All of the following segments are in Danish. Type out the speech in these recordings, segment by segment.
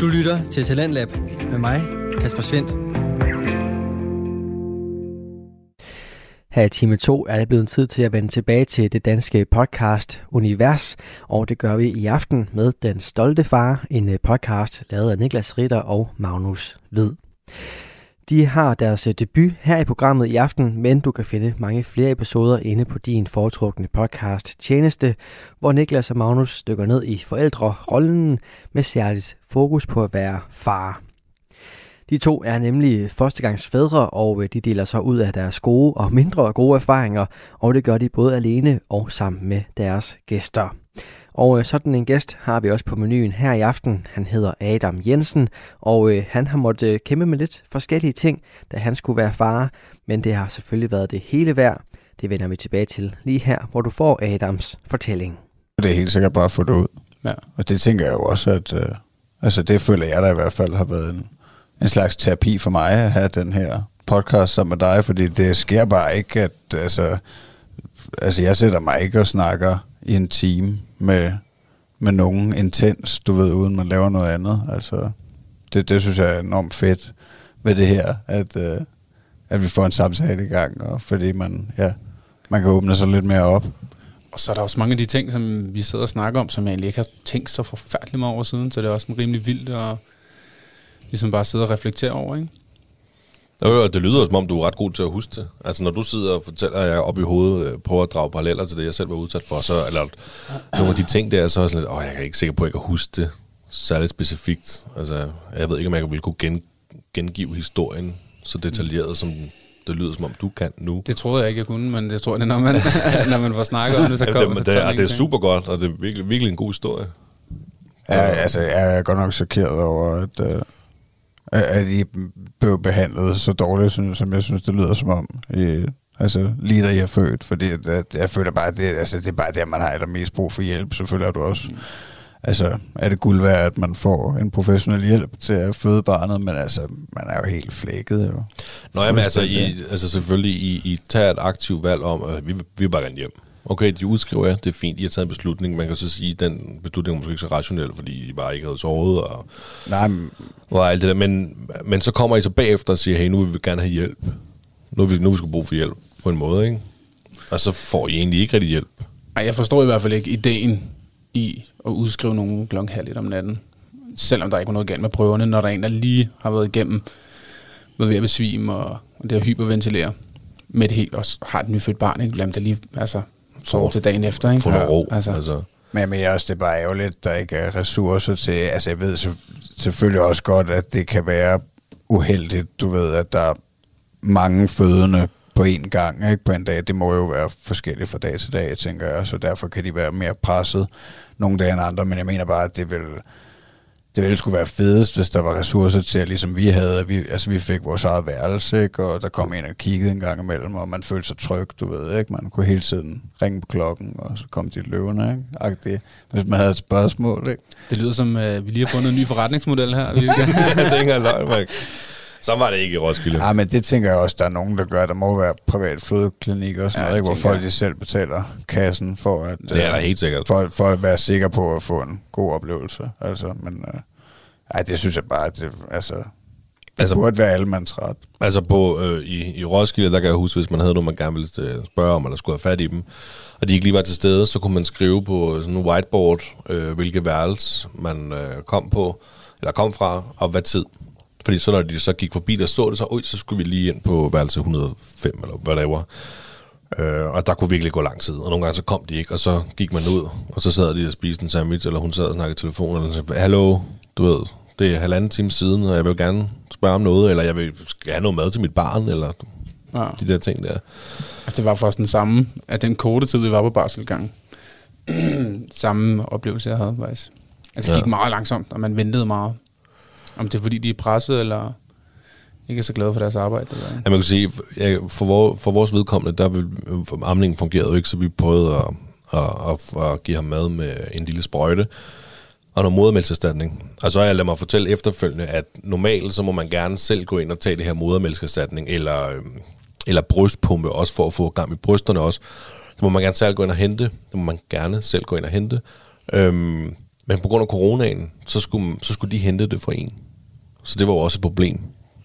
Du lytter til Talentlab med mig, Kasper Svendt. Her i time 2 er det blevet tid til at vende tilbage til det danske podcast Univers, og det gør vi i aften med Den Stolte Far, en podcast lavet af Niklas Ritter og Magnus Hvid. De har deres øh, debut her i programmet i aften, men du kan finde mange flere episoder inde på din foretrukne podcast Tjeneste, hvor Niklas og Magnus dykker ned i forældrerollen med særligt fokus på at være far. De to er nemlig førstegangsfædre, og øh, de deler så ud af deres gode og mindre gode erfaringer, og det gør de både alene og sammen med deres gæster. Og øh, sådan en gæst har vi også på menuen her i aften. Han hedder Adam Jensen, og øh, han har måttet øh, kæmpe med lidt forskellige ting, da han skulle være far, men det har selvfølgelig været det hele værd. Det vender vi tilbage til lige her, hvor du får Adams fortælling. Det er helt sikkert bare at få det ud. Ja. Og det tænker jeg jo også, at øh, altså det føler jeg da i hvert fald har været en, en slags terapi for mig at have den her podcast sammen med dig, fordi det sker bare ikke, at altså, altså jeg sætter mig ikke og snakker i en time med, med nogen intens, du ved, uden man laver noget andet. Altså, det, det synes jeg er enormt fedt ved det her, at, øh, at vi får en samtale i gang, og fordi man, ja, man kan åbne sig lidt mere op. Og så er der også mange af de ting, som vi sidder og snakker om, som jeg egentlig ikke har tænkt så forfærdeligt meget over siden, så det er også en rimelig vildt at ligesom bare sidde og reflektere over, ikke? Jo, jo, det lyder som om, du er ret god til at huske det. Altså, når du sidder og fortæller, at jeg op i hovedet øh, prøver at drage paralleller til det, jeg selv var udsat for, så, eller nogle af de ting der, så er sådan lidt, åh, jeg er ikke sikker på, at jeg kan huske det særligt specifikt. Altså, jeg ved ikke, om jeg ville kunne gen, gengive historien så detaljeret, som det lyder, som om du kan nu. Det troede jeg ikke, jeg kunne, men det tror jeg, når man, når man får snakket om det, så Ja, kommer det, det, er, det er super godt, og det er virkelig, virkelig en god historie. Ja, altså, jeg er godt nok chokeret over, at, øh, at I blev behandlet så dårligt, synes, som jeg synes, det lyder som om. I, altså, lige da jeg er født. Fordi at, jeg føler bare, at det, altså, det er bare der, man har allermest brug for hjælp. Selvfølgelig er du også... Mm. Altså, er det guld værd, at man får en professionel hjælp til at føde barnet, men altså, man er jo helt flækket, jo. Nå, jamen, altså, I, altså selvfølgelig, I, I tager et aktivt valg om, at vi, vi vil bare gerne hjem. Okay, de udskriver jer, det er fint, I har taget en beslutning. Man kan så sige, at den beslutning er måske ikke så rationel, fordi I bare ikke havde sovet og, Nej, men, og alt det der. Men, men så kommer I så bagefter og siger, hey, nu vil vi gerne have hjælp. Nu vil vi, nu vil vi skal bruge for hjælp på en måde, ikke? Og så får I egentlig ikke rigtig hjælp. Ej, jeg forstår i hvert fald ikke ideen i at udskrive nogen klokken halv om natten. Selvom der ikke var noget galt med prøverne, når der er en, der lige har været igennem, været ved at besvime og, og det at hyperventilere med det helt, også har et nyfødt barn, ikke? Lad dem da lige, altså, sove til dagen efter, ikke? Få noget ro. Altså, Altså. men jeg mener også, det er bare ærgerligt, der ikke er ressourcer til... Altså, jeg ved så- selvfølgelig også godt, at det kan være uheldigt, du ved, at der er mange fødende på én gang ikke, på en dag. Det må jo være forskelligt fra dag til dag, tænker jeg, så derfor kan de være mere presset nogle dage end andre, men jeg mener bare, at det vil, det ville skulle være fedest, hvis der var ressourcer til, at ligesom vi havde, at vi, altså vi fik vores eget værelse, ikke? og der kom en og kiggede en gang imellem, og man følte sig tryg, du ved, ikke? Man kunne hele tiden ringe på klokken, og så kom de løvende, ikke? Agtigt, hvis man havde et spørgsmål, ikke? det lyder som, uh, vi lige har fundet en ny forretningsmodel her. Vi kan, det er ikke engang løgn. Så var det ikke i Roskilde. Ja, men det tænker jeg også, der er nogen, der gør. Der må være privat fødeklinik og sådan Ja, noget, ikke? hvor folk de selv betaler kassen for at, Det er der øh, helt sikkert. for, for at være sikker på at få en god oplevelse. Altså, men øh, ej, det synes jeg bare, at det, altså, det Altså- burde være allemandsret. Altså på, øh, i, i Roskilde, der kan jeg huske, hvis man havde noget, man gerne ville øh, spørge om, eller skulle have fat i dem, og de ikke lige var til stede, så kunne man skrive på sådan en whiteboard, øh, hvilke værelse man øh, kom på, eller kom fra, og hvad tid. Fordi så når de så gik forbi, der så det, så, Oj, så skulle vi lige ind på værelse 105, eller hvad det var. Øh, og der kunne virkelig gå lang tid, og nogle gange så kom de ikke, og så gik man ud, og så sad de og spiste en sandwich, eller hun sad og snakkede i telefon, eller så, hallo, du ved, det er halvanden time siden, og jeg vil gerne spørge om noget, eller jeg vil skal have noget mad til mit barn, eller ja. de der ting der. Altså, det var faktisk den samme, at den korte tid, vi var på barselgang, samme oplevelse, jeg havde faktisk. Altså, det Ja. gik meget langsomt, og man ventede meget. Om det er, fordi de er presset, eller ikke er så glade for deres arbejde. Eller, Ja, man kan sige, ja, for, vor, for vores vedkommende, der vil for amningen fungerede jo ikke, så vi prøvede at, at, at, at give ham mad med en lille sprøjte og noget modermælkserstatning. Og så har jeg ladet mig fortælle efterfølgende, at normalt så må man gerne selv gå ind og tage det her modermælkserstatning, eller, øhm, eller brystpumpe også, for at få gang i brysterne også. Det må man gerne selv gå ind og hente. Det må man gerne selv gå ind og hente. Øhm, Men på grund af coronaen, så skulle, så skulle de hente det for en. Så det var jo også et problem.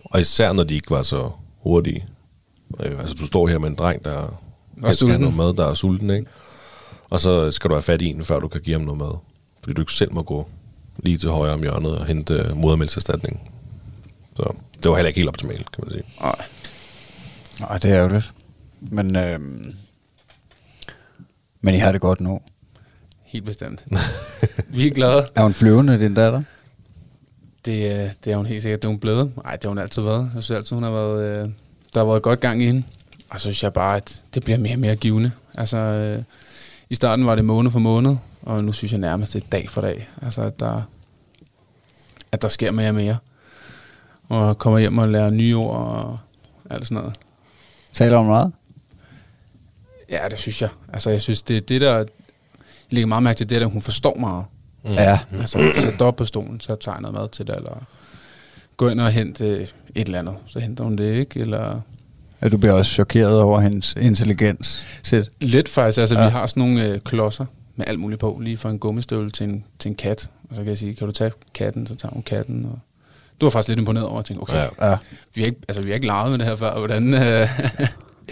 Og især når de ikke var så hurtige. Øh, altså du står her med en dreng, der skal have noget mad, der er sulten, ikke? Og så skal du have fat i en, før du kan give ham noget mad. Fordi du ikke selv må gå lige til højre om hjørnet og hente øh, modermælkserstatning. Så det var heller ikke helt optimalt, kan man sige. Nej. Nej, det er ærgerligt. Men, øhm, men I har det godt nu. Helt bestemt. vi er glade. Er hun flyvende, din datter? Det, øh, det er hun helt sikkert. Det er hun blevet. Nej, det har hun altid været. Jeg synes altid, hun har været... Øh, der har været godt gang i hende. Og så synes jeg bare, at det bliver mere og mere givende. Altså, øh, i starten var det måned for måned, og nu synes jeg nærmest, det er dag for dag. Altså, at der, at der sker mere og mere. Og kommer hjem og lærer nye ord og alt sådan noget. Taler hun meget? Ja, det synes jeg. Altså, jeg synes, det er det, der... Jeg lægger meget mærke til det, der hun forstår meget. Mm. Ja. Altså, sæt op på stolen, så tager noget mad til dig, eller gå ind og hente et eller andet, så henter hun det, ikke? Eller ja. Du bliver også chokeret over hendes intelligens. Til. lidt faktisk, altså Ja. vi har sådan nogle øh, klodser med alt muligt på, lige fra en gummistøvle til en, til en kat. Og så kan jeg sige, kan du tage katten, så tager hun katten. Og du var faktisk lidt imponeret over at tænke, okay, Ja. ja. Ja. vi, har ikke, altså, vi har ikke leget med det her før, hvordan... Øh,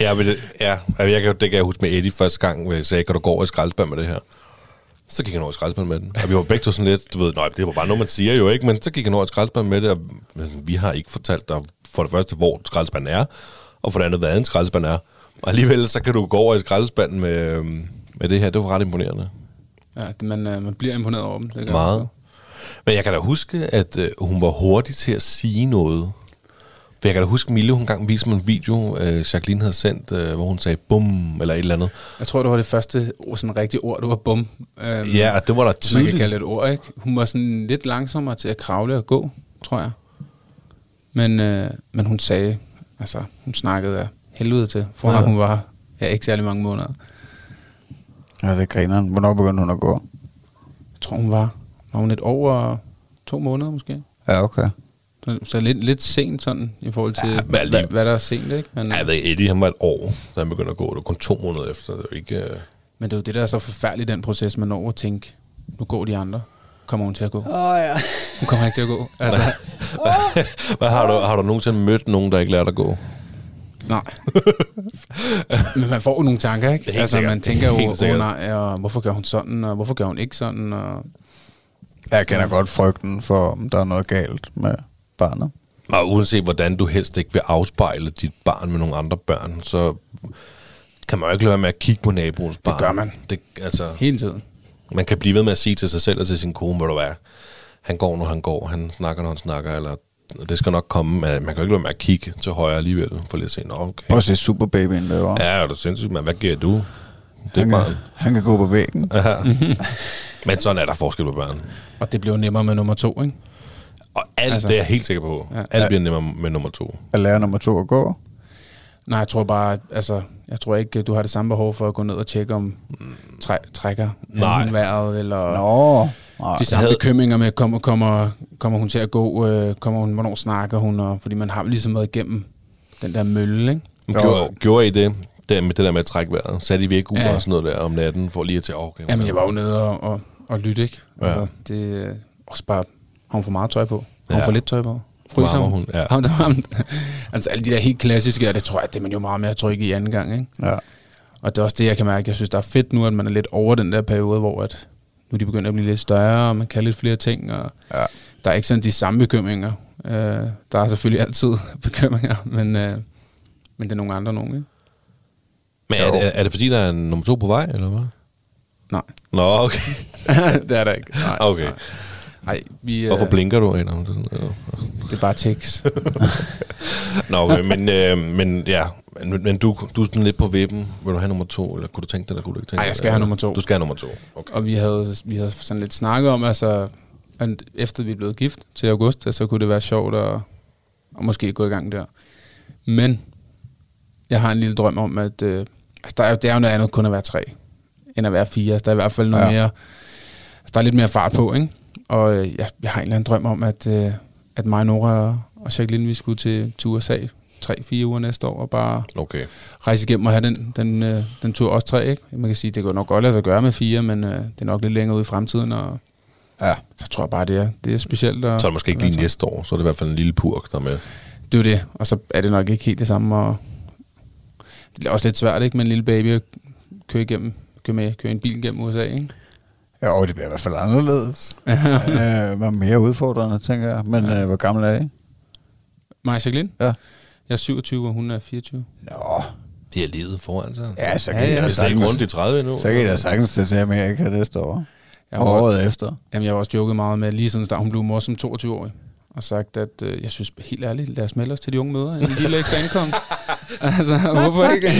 Ja, men det, ja, altså, jeg kan, det kan jeg huske med Eddie første gang, hvor jeg sagde, kan du gå over i skraldespand med det her? Så gik han over i skraldespand med den. Og vi var begge to sådan lidt, du ved, nej, det var bare noget, man siger jo ikke, men så gik han over i skraldespand med det, og men vi har ikke fortalt dig for det første, hvor skraldespanden er, og for det andet, hvad en skraldespand er. Og alligevel, så kan du gå over i skraldespanden med, med det her. Det var ret imponerende. ja, man, øh, man bliver imponeret over dem. Det Meget. Men jeg kan da huske, at øh, hun var hurtig til at sige noget. For jeg kan da huske, Mille, hun engang viste mig en video, øh, Jacqueline havde sendt, øh, hvor hun sagde bum, eller et eller andet. Jeg tror, det var det første sådan rigtige ord, det var bum. Øhm, Ja, og det var der Hvis man kan tydeligt. kalde det et ord, ikke? Hun var sådan lidt langsommere til at kravle og gå, tror jeg. Men, øh, men hun sagde, altså, hun snakkede af helvede til, for Ja. hun var ja, ikke særlig mange måneder. Ja, det griner Hvornår begyndte hun at gå? Jeg tror, hun var, var hun et år og to måneder måske. Ja, okay. Så, lidt, lidt sent sådan, i forhold til, Ja, hvad, alligevel- hvad, hvad, der er sent, ikke? Men, Ja, jeg ved ikke, Eddie, han var et år, da han begyndte at gå. Det var kun to måneder efter. Det var ikke... Øh... men det er jo det, der er så forfærdeligt, den proces, man når at tænke, nu går de andre. Kommer hun til at gå? Åh, oh, ja. Hun kommer ikke til at gå. Altså, Hvad, har, du, har du nogensinde mødt nogen, der ikke lærte at gå? Nej. Men man får jo nogle tanker, ikke? Altså, sikkert. man tænker jo, åh sikkert. nej, og hvorfor gør hun sådan, og hvorfor gør hun ikke sådan, og Jeg kender godt frygten for, om der er noget galt med barnet. Og uanset hvordan du helst ikke vil afspejle dit barn med nogle andre børn, så kan man jo ikke lade være med at kigge på naboens barn. gør man. Det, altså, hele tiden. man kan blive ved med at sige til sig selv og til sin kone, hvor du er, han går, når han går, han snakker, når han snakker, eller det skal nok komme, man kan jo ikke lade være med at kigge til højre alligevel, for lige at se, nå, okay. Prøv at se superbabyen derovre. Ja, er du sindssygt, men hvad giver du? Det han, barn. kan, han kan gå på væggen. Ja. Men sådan er der forskel på børn. Og det bliver nemmere med nummer to, ikke? Og alt altså, det er jeg helt sikker på. Ja. Alt bliver nemmere med nummer to. At lære nummer to at gå. Nej, jeg tror bare, at- altså, jeg tror ikke, du har det samme behov for at gå ned og tjekke, om træ, trækker Nej. vejret, eller Nå. Nej. de samme havde- bekymringer med, kommer, kommer, kommer hun til at gå, øh, kommer hun, hvornår snakker hun, og, fordi man har ligesom været igennem den der mølle, ikke? Gjorde, gjorde I det, det med det der med at trække vejret? Satte I væk ud Ja. og sådan noget der om natten, for lige at tage, okay, Jamen, jeg var jo nede og, og, og lytte, ikke? Ja. Altså, det er også bare, har hun for meget tøj på? Har hun Ja. for lidt tøj på? Fryser hun? hun? Ja. Ham, altså alle de der helt klassiske, og det tror jeg, det er man jo meget mere tryg i anden gang, ikke? Ja. Og det er også det, jeg kan mærke. Jeg synes, der er fedt nu, at man er lidt over den der periode, hvor at nu er de begyndt at blive lidt større, og man kan lidt flere ting, og Ja. der er ikke sådan de samme bekymringer. Øh, der er selvfølgelig altid bekymringer, men, øh, men det er nogle andre nogen, ikke? Men er det, er det fordi, der er en nummer to på vej, eller hvad? Nej, Nå, okay. det er der ikke. Nej, Okay. Nej, nej vi, øh, Hvorfor blinker du, Adam? Det er er bare tekst. Nå, okay, men, øh, men ja, men, men du, du er sådan lidt på vippen. Vil du have nummer to, eller kunne du tænke dig, eller kunne du ikke tænke Nej, jeg det? skal have nummer to. Du skal have nummer to, okay. Og vi havde, vi havde sådan lidt snakket om, altså, at efter vi blevet gift til august, så kunne det være sjovt at, at måske gå i gang der. Men jeg har en lille drøm om, at øh, altså, der er, det er jo noget andet kun at være tre, end at være fire. Altså, der er i hvert fald noget ja. mere, altså, der er lidt mere fart på, ikke? Og øh, jeg, jeg har en eller anden drøm om, at, øh, at mig, Nora og- Jacqueline, vi skulle til, til USA tre-fire uger næste år, og bare Okay. rejse igennem og have den, den, øh, den tur også tre, ikke? Man kan sige, det går nok godt lade sig gøre med fire, men øh, det er nok lidt længere ude i fremtiden, og Ja. Så tror jeg bare, det er, det er specielt. Og, Så er det måske ikke lige næste år, så er det i hvert fald en lille purk, der er med. Det er jo det, og så er det nok ikke helt det samme. Og det er også lidt svært, ikke, med en lille baby at køre igennem, køre med, køre en bil igennem USA, ikke? Ja, og det bliver i hvert fald anderledes. øh, var mere udfordrende, tænker jeg. Men øh, hvor gammel er I? Maja Jacqueline? Ja. Jeg er 27, og hun er 24. Nå, De har levet foran sig. ja, så Ja, kan ja. I da Jeg er ikke rundt sagtens, i 30 endnu. så kan I da sagtens til Amerika næste år. Jeg Og har, året efter. jamen, jeg har også joket meget med, lige siden start, hun blev mor som 22-årig, og sagt, at øh, jeg synes helt ærligt, lad os melde os til de unge møder. En lille eksamenkom. altså, hvorfor ikke?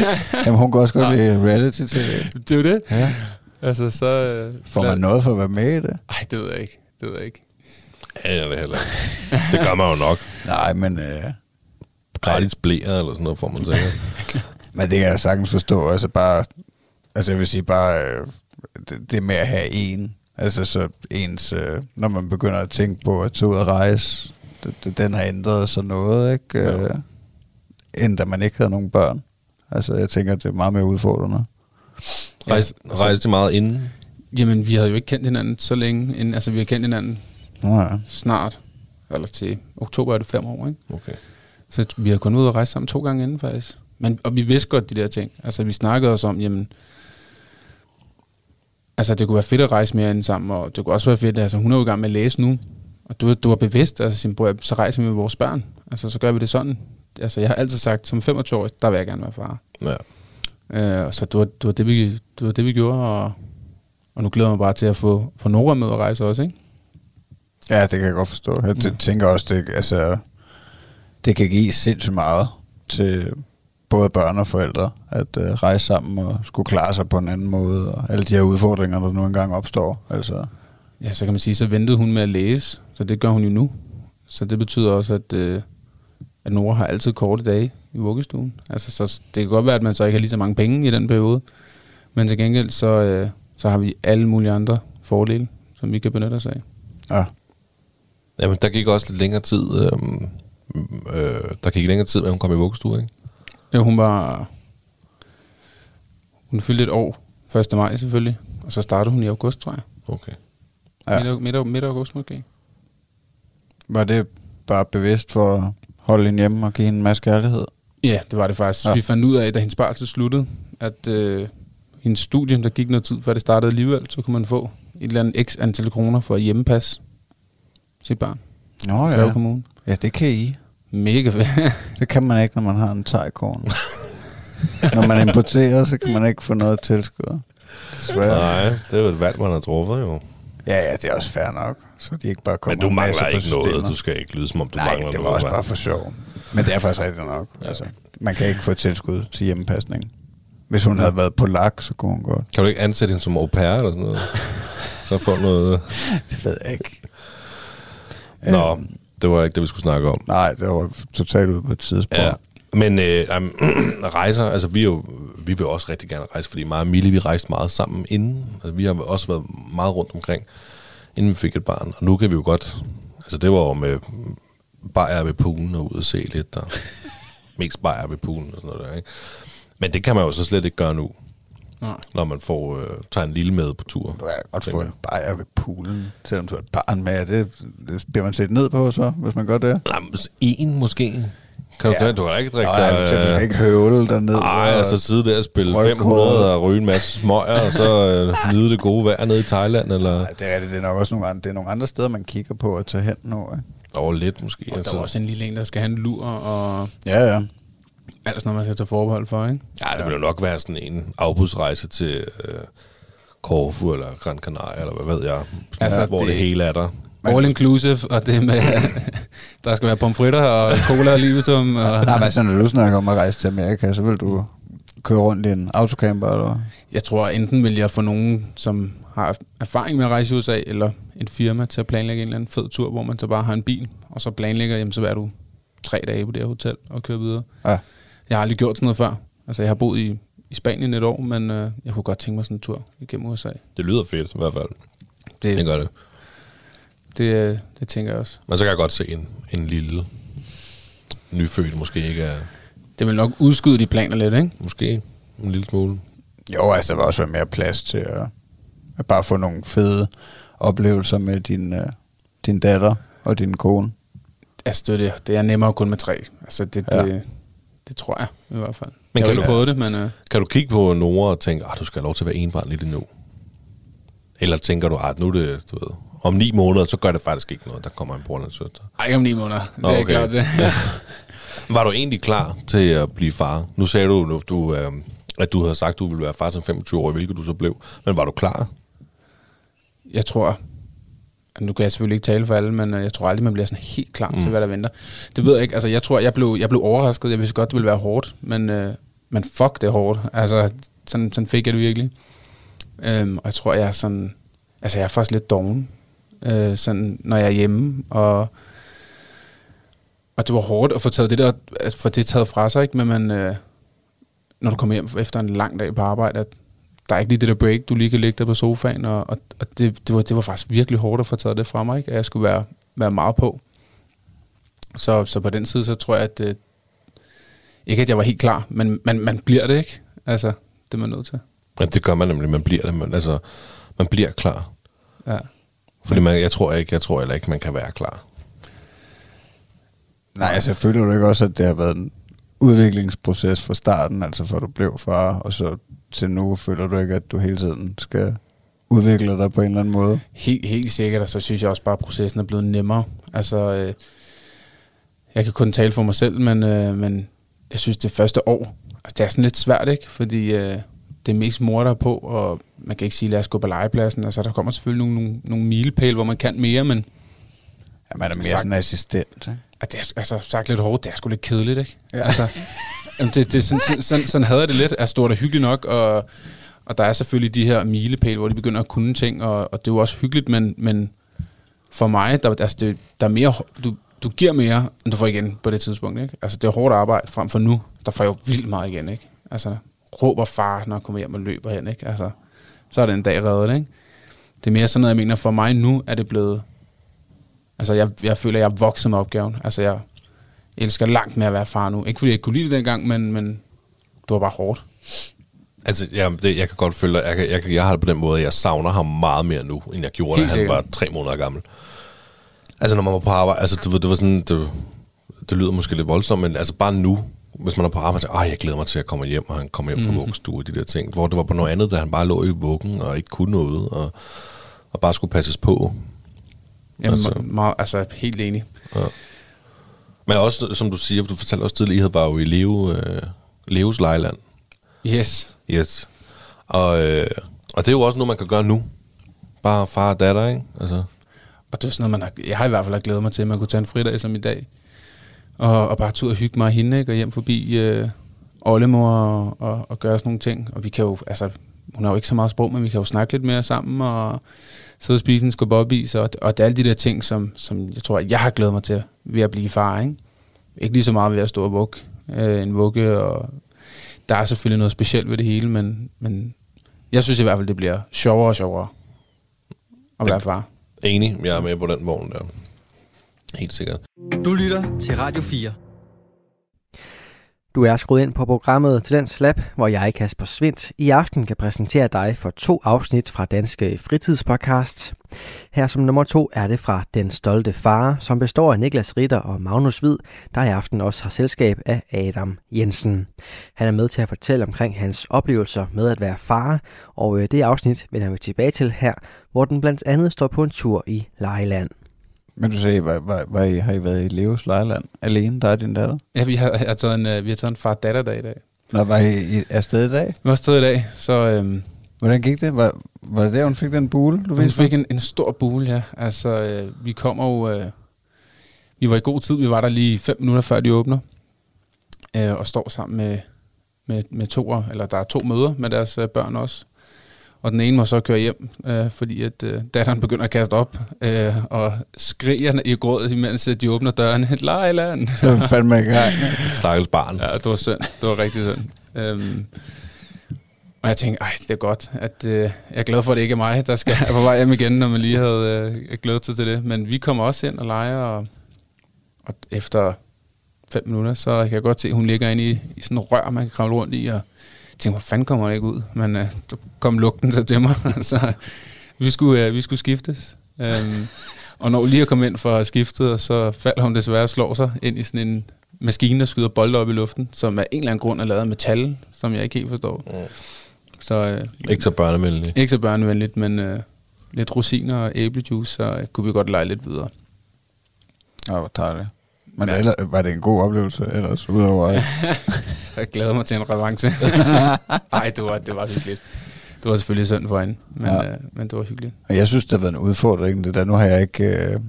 Jamen, hun kan også godt lide reality-tv. det er jo det. Ja. Altså, så... Øh, Får man noget for at være med i det? Ej, det ved jeg ikke. Det ved jeg ikke. Ja, jeg ved heller ikke. Det gør man jo nok. Nej, men, øh, Gratis blære eller sådan noget, får man sikkert. men det kan jeg sagtens forstå. Altså bare, altså jeg vil sige bare, øh, det, det med at have en, altså så ens, øh, når man begynder at tænke på at tage ud og rejse, det, det, den har ændret sig noget, ikke? Øh, end da man ikke havde nogen børn. Altså jeg tænker, det er meget mere udfordrende. Rejste rejste meget inden. Jamen, vi havde jo ikke kendt hinanden så længe. Inden, altså, vi har kendt hinanden Nå ja. snart. Eller til oktober er det fem år, ikke? Okay. Så vi har kun ud og rejse sammen to gange inden, faktisk. Men, og vi vidste godt de der ting. Altså, vi snakkede os om, jamen... Altså, det kunne være fedt at rejse mere ind sammen, og det kunne også være fedt, altså, hun er jo i gang med at læse nu. Og du, du var bevidst, altså, sin bror, så rejser vi med vores børn. Altså, så gør vi det sådan. Altså, jeg har altid sagt, som 25 år, der vil jeg gerne være far. Ja. Øh, så det var, det, var det, vi, det var det, vi gjorde, og, og nu glæder jeg mig bare til at få, få Nora med at rejse også, ikke? Ja, det kan jeg godt forstå. Jeg t- tænker også, det, altså, det kan give sindssygt meget til både børn og forældre, at uh, rejse sammen og skulle klare sig på en anden måde, og alle de her udfordringer, der nu engang opstår. Altså, Ja, så kan man sige, så ventede hun med at læse, så det gør hun jo nu. Så det betyder også, at, øh, at Nora har altid korte dage i vuggestuen. Altså, så det kan godt være, at man så ikke har lige så mange penge i den periode, men til gengæld, så, øh, så har vi alle mulige andre fordele, som vi kan benytte os af. ja. Jamen, der gik også lidt længere tid. Øhm, øh, der gik længere tid, at hun kom i vuggestue, ikke? Ja, hun var... Hun fyldte et år, 1. maj selvfølgelig, og så startede hun i august, tror jeg. Okay. Ja. Ja. Midt, midt, midt august måske. Var det bare bevidst for at holde hende hjemme og give hende en masse kærlighed? Ja, det var det faktisk. Ja. Vi fandt ud af, da hendes barsel sluttede, at øh, hendes studie, der gik noget tid før det startede alligevel, så kunne man få et eller andet x antal kroner for at hjemmepasse sit barn. Nå Ja. ja. Kommune. Ja, det kan I. Mega fedt. Det kan man ikke, når man har en tegkorn. når man importerer, så kan man ikke få noget tilskud. Desværre. Nej, det er jo et valg, man har truffet, jo. Ja, ja, det er også fair nok. Så de ikke bare kommer Men du mangler ikke noget. systemet. Du skal ikke lyde, som om du Nej, mangler det var noget. også bare for sjov. Men det er faktisk rigtigt nok. Ja. Altså, man kan ikke få tilskud til hjemmepasning. Hvis hun havde været på lak, så kunne hun godt. Kan du ikke ansætte hende som au pair eller sådan noget? Så få noget... Det ved jeg ikke. Nå, Øhm, det var ikke det, vi skulle snakke om. nej, det var totalt ude på et tidspunkt. Ja. Men øh, um, rejser, altså vi, jo, vi vil også rigtig gerne rejse, fordi mig og Mille, vi rejste meget sammen inden. Altså, vi har også været meget rundt omkring, inden vi fik et barn. Og nu kan vi jo godt, altså det var jo med bajer ved poolen og ud og se lidt, og mest bajer ved poolen og sådan noget der, ikke? Men det kan man jo så slet ikke gøre nu, Nej. når man får, øh, tager en lille med på tur. Du kan godt få en bajer ved poolen, selvom du har et barn med. Det, det bliver man set ned på så, hvis man gør det. Nej, en måske. Kan du, Ja. ja. du kan ikke drikke Nej, så du skal ikke høvle derned. Nej, altså sidde der og spille Rødkål. 500 og ryge en masse smøger, og så øh, nyde det gode vejr nede i Thailand, eller Nej, det er. Det er nok også nogle andre, det er nogle andre steder, man kigger på at tage hen nu. Ikke? Over lidt måske. Og der var også en lille en, der skal have en lur, og Ja, ja. alt sådan noget, man skal tage forbehold for, ikke? ja, det vil jo nok være sådan en afbudsrejse til øh, Corfu eller Gran Canaria, eller hvad ved jeg, Altså, altså, hvor det, det- hele er der. All inclusive, og det med, der skal være pomfritter og cola og livetum. Og, Nej, men altså, når du snakker om at rejse til Amerika, så vil du køre rundt i en autocamper, eller? Jeg tror, enten vil jeg få nogen, som har erfaring med at rejse i USA, eller en firma til at planlægge en eller anden fed tur, hvor man så bare har en bil, og så planlægger, jamen så er du tre dage på det her hotel og kører videre. Ja. Jeg har aldrig gjort sådan noget før. Altså, jeg har boet i, i Spanien et år, men øh, jeg kunne godt tænke mig sådan en tur igennem USA. Det lyder fedt i hvert fald. Det, Det gør det. det, øh, det tænker jeg også. Men så kan jeg godt se en, en lille nyfødt måske ikke er, Det vil nok udskyde de planer lidt, ikke? måske en lille smule. Jo, altså, der vil også være mere plads til at, at bare få nogle fede oplevelser med din, øh, din datter og din kone? Altså, det, er det, det er nemmere kun med tre. Altså, det, Ja. det, det tror jeg i hvert fald. Men jeg kan du- prøvet det, men øh, Kan du kigge på Nora og tænke, at du skal have lov til at være en barn lidt endnu? Eller tænker du, at nu er det, du ved, om ni måneder, så gør det faktisk ikke noget. Der kommer en bror eller en søster. ej, ikke om ni måneder. Det Nå, er jeg okay. klar til. Var du egentlig klar til at blive far? Nu sagde du, nu, du øh, at du havde sagt, at du ville være far som 25 år, hvilket du så blev. Men var du klar? Jeg tror, nu kan jeg selvfølgelig ikke tale for alle, men øh, jeg tror aldrig, man bliver sådan helt klar mm. til, hvad der venter. Det ved jeg ikke. Altså, jeg tror, jeg blev, jeg blev overrasket. Jeg vidste godt, det ville være hårdt, men, øh, men fuck, det er hårdt. Altså, sådan, sådan fik jeg det virkelig. Øhm, og jeg tror, jeg er sådan... Altså, jeg er faktisk lidt doven, øh, sådan, når jeg er hjemme, og... Og det var hårdt at få taget det der, at få det taget fra sig, ikke? Men man, øh, når du kommer hjem efter en lang dag på arbejde, at der er ikke lige det der break, du lige kan ligge der på sofaen, og, og, og det, det, var, det var faktisk virkelig hårdt at få taget det fra mig, ikke? at jeg skulle være, være meget på. Så, så på den side, så tror jeg, at øh, ikke at jeg var helt klar, men man, man bliver det ikke. Altså, det er man nødt til. Ja, det gør man nemlig. Man bliver det. Man, altså, man bliver klar. Ja. Fordi man, jeg tror ikke, jeg tror heller ikke, man kan være klar. Nej, altså føler du ikke også, at det har været en udviklingsproces fra starten, altså før du blev far, og så til nu føler du ikke, at du hele tiden skal udvikle dig på en eller anden måde? Helt, helt sikkert, og så synes jeg også bare, at processen er blevet nemmere. Altså, øh, jeg kan kun tale for mig selv, men, øh, men jeg synes, det første år, altså det er sådan lidt svært, ikke? Fordi øh, det er mest mor, der er på, og man kan ikke sige, lad os gå på legepladsen. Altså, der kommer selvfølgelig nogle, nogle, nogle milepæle, hvor man kan mere, men Ja, man er mere Sagt- sådan en assistent, ikke? At det er, altså, sagt lidt hårdt, det er sgu lidt kedeligt, ikke? Ja. Altså, jamen, det, det, er sådan, sådan, sådan, sådan havde jeg det lidt. Altså, det var da hyggeligt nok, og, og der er selvfølgelig de her milepæle, hvor de begynder at kunne ting, og, og det er jo også hyggeligt, men, men for mig, der, altså, det, der er mere, du, du giver mere, end du får igen på det tidspunkt, ikke? Altså, det er hårdt arbejde frem for nu, der får jeg jo vildt meget igen, ikke? Altså, råber far, når jeg kommer hjem og løber hen, ikke? Altså, så er det en dag reddet, ikke? Det er mere sådan noget, jeg mener, for mig nu er det blevet, altså, jeg, jeg føler, jeg er vokset med opgaven. Altså, jeg elsker langt mere at være far nu. Ikke fordi jeg ikke kunne lide det dengang, men, men det var bare hårdt. Altså, ja, det, jeg kan godt føle, at jeg, jeg, jeg har det på den måde, at jeg savner ham meget mere nu, end jeg gjorde, da Helt han sikkert. var tre måneder gammel. Altså, når man var på arbejde, altså, det, var- det var sådan, det, det lyder måske lidt voldsomt, men altså bare nu, hvis man er på arbejde, så, jeg glæder mig til at komme hjem, og han kommer hjem fra Mhm. vuggestue og de der ting. Hvor det var på noget andet, da han bare lå i vuggen og ikke kunne noget, og, og bare skulle passes på. Jamen, Altså. Meget, altså helt enig. Men også, som du siger, du fortalte også tidligere, I var jo i Leo, øh, Leos lejland. Yes. Yes. Og, øh, og det er jo også noget, man kan gøre nu. Bare far og datter, ikke? Altså, Og det er sådan noget, man har, jeg har i hvert fald glædet mig til, at man kunne tage en fridag som i dag. Og, og bare ud og hygge mig og hende, ikke? Og hjem forbi øh, oldemor og, og, og gøre sådan nogle ting. Og vi kan jo, altså, hun har jo ikke så meget sprog, men vi kan jo snakke lidt mere sammen og sidde og spise en skub op i. Og, og det er alle de der ting, som, som jeg tror, jeg har glædet mig til ved at blive far, ikke? Ikke lige så meget ved at stå og vugge øh, en vugge, og der er selvfølgelig noget specielt ved det hele, men, men jeg synes i hvert fald, det bliver sjovere og sjovere at være far. enig, jeg er med på den vogn der. Helt sikkert. Du lytter til Radio 4. Du er skruet ind på programmet Talents Lab, hvor jeg, Kasper Svindt, i aften kan præsentere dig for to afsnit fra Danske Fritidspodcast. Her som nummer to er det fra Den Stolte Far, som består af Niklas Ritter og Magnus Hvid, der i aften også har selskab af Adam Jensen. Han er med til at fortælle omkring hans oplevelser med at være far, og øh, det afsnit vender vi tilbage til her, hvor den blandt andet står på en tur i Lejland. Men du sagde, var, var, var I, har I været i Leos lejland alene, der er din datter? Ja, vi har, har taget en, øh, vi har taget en far-datter-dag i dag. Nå, var I, I afsted i dag? Vi var afsted i dag, så øhm, Hvordan gik det? Var, var det der, hun fik den bule, du hun fik en, en stor bule, ja. Altså, øh, vi kommer jo... Øh, vi var i god tid, vi var der lige fem minutter før de åbner, øh, og står sammen med, med, med to, eller der er to møder med deres øh, børn også. Og den ene må så køre hjem, øh, fordi at øh, datteren begynder at kaste op, øh, og skriger i grådet, imens øh, de åbner døren. Lejland! Så var fandme i gang. Stakkels barn. Ja, det var synd. Det var rigtig synd. Øhm, og jeg tænkte, ej, det er godt, at øh, jeg er glad for, at det ikke er mig, der skal på vej hjem igen, når man lige havde øh, glædet sig til det. Men vi kommer også ind og leger, og, og efter fem minutter, så kan jeg godt se, at hun ligger inde i, i sådan en rør, man kan kravle rundt i, og tænkte, hvor fanden kommer det ikke ud? Men øh, så kom lugten så til mig, så vi, skulle, uh, vi skulle skiftes. Um, og når lige at komme ind for skiftet, og så falder hun desværre og slår sig ind i sådan en maskine, der skyder bolde op i luften, som af en eller anden grund er lavet af metal, som jeg ikke helt forstår. Mm. Så, uh, Ikke så børnevenligt. ikke så børnevenligt, men uh, lidt rosiner og æblejuice, så uh, kunne vi godt lege lidt videre. Åh, hvor dejligt. Men Ja. ellers, var det en god oplevelse ellers, udover Jeg glæder mig til en revanche. Nej, det var, det var hyggeligt. Det var selvfølgelig synd for hende, men, ja. Ja. øh, men det var hyggeligt. Og jeg synes, det har været en udfordring. Det der. Nu har jeg ikke... Øh,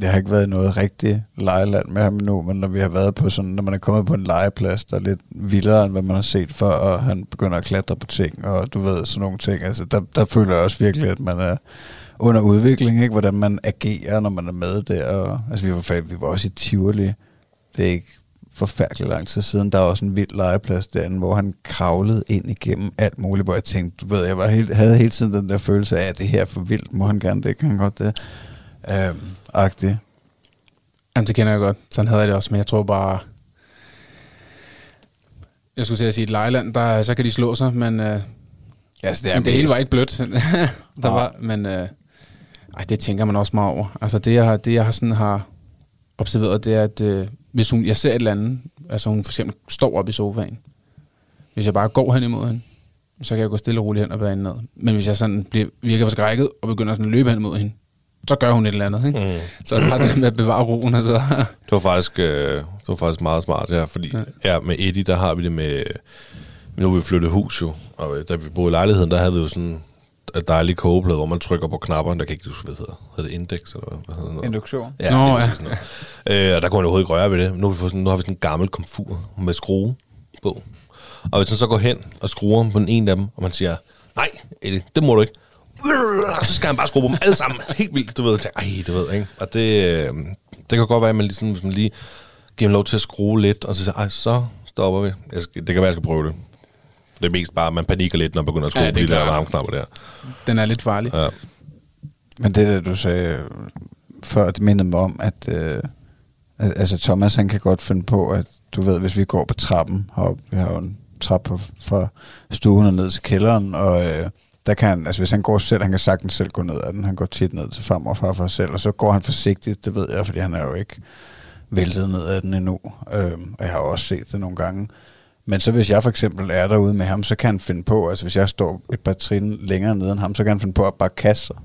jeg har ikke været i noget rigtigt lejeland med ham nu, men når vi har været på sådan, når man er kommet på en legeplads, der er lidt vildere, end hvad man har set før, og han begynder at klatre på ting, og du ved, sådan nogle ting. Altså, der, der føler jeg også virkelig, at man er under udvikling, ikke? Hvordan man agerer, når man er med der. Og, altså, vi var, faktisk, vi var også i Tivoli. Det er ikke forfærdelig lang tid siden. Der var også en vild legeplads derinde, hvor han kravlede ind igennem alt muligt, hvor jeg tænkte, du ved, jeg var helt, havde hele tiden den der følelse af, at det her er for vildt, må han gerne det, kan han godt det. Øhm, agtigt. Jamen, det kender jeg godt. Sådan havde jeg det også, men jeg tror bare... Jeg skulle til at sige, et lejeland, der, så kan de slå sig, men, øh, Altså, det, men det hele var ikke blødt. der var, men øh, ej, det tænker man også meget over. Altså, det jeg, har- det, jeg har, sådan har observeret, det er, at øh, hvis hun, jeg ser et eller andet, altså hun for eksempel står op i sofaen, hvis jeg bare går hen imod hende, så kan jeg gå stille og roligt hen og være ned. Men hvis jeg sådan bliver, virker forskrækket og begynder sådan at løbe hen imod hende, så gør hun et eller andet. Ikke? Mm. Så er det bare det med at bevare roen. Altså. Det var faktisk, øh, det var faktisk meget smart her, fordi ja. ja, med Eddie, der har vi det med... Nu er vi flyttet hus jo, og øh, da vi boede i lejligheden, der havde vi jo sådan en dejlig kogeplade, hvor man trykker på knapperne, der kan ikke huske, hvad det hedder. Hedder det index, eller hvad- hedder det? Induktion. Ja, Nå, ja. ja. Sådan noget. Øh, og der kunne man overhovedet ikke røre ved det. Nu har vi, fået sådan, nu har vi sådan en gammel komfur med skrue på. Og hvis man så går hen og skruer på den ene af dem, og man siger, nej, Eddie, det må du ikke. Så skal han bare skrue på dem alle sammen. Helt vildt, du ved. Tænker, Ej, du ved, ikke? Og det, øh, det kan godt være, at man, ligesom, hvis man lige giver ham lov til at skrue lidt, og så siger, ej, så stopper vi. Jeg skal, det kan være, jeg skal prøve det. For det er mest bare, at man panikker lidt, når man begynder at skrue Ja, på de der varmeknapper der. Den er lidt farlig. Ja. Men det der, du sagde før, det mindede mig om, at øh, al- altså Thomas, han kan godt finde på, at du ved, hvis vi går på trappen heroppe, vi har jo en trappe på- fra stuen og ned til kælderen, og øh, der kan han, altså hvis han går selv, han kan sagtens selv gå ned ad den, han går tit ned til farmor og farfar selv, og så går han forsigtigt, det ved jeg, fordi han er jo ikke væltet ned ad den endnu, øhm, og jeg har også set det nogle gange. Men så hvis jeg for eksempel er derude med ham, så kan han finde på, altså hvis jeg står et par trin længere nede end ham, så kan han finde på at bare kaste sig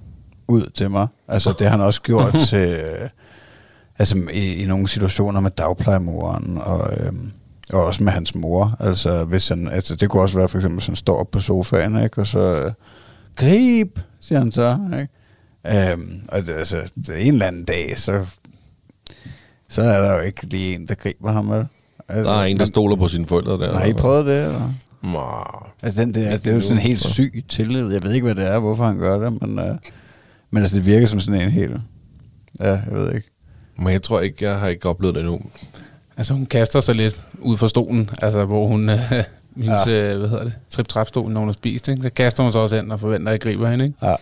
ud til mig. Altså det har han også gjort til, øh, altså i, i nogle situationer med dagplejemoren, og, øhm, og også med hans mor. Altså, hvis han, altså det kunne også være for eksempel, hvis han står op på sofaen, ikke? og så, øh, grib, siger han så. Ikke? Øhm, og det, altså, en eller anden dag, så, så er der jo ikke lige en, der griber ham. Vel? Altså, Der er en, der men- stoler på sine forældre der. Har I prøvet det? Eller? Nå. Altså, den der, det er jo sådan en helt syg tillid. Jeg ved ikke, hvad det er, hvorfor han gør det, men, øh, men altså, det virker som sådan en helt... Ja, jeg ved ikke. Men jeg tror ikke, jeg har ikke oplevet det endnu. Altså hun kaster sig lidt ud fra stolen, altså hvor hun, øh, hendes, Ja. øh, hvad hedder det, trip trap når hun har spist, ikke? så kaster hun sig også hen og forventer, at jeg griber hende, ikke? Ja. Der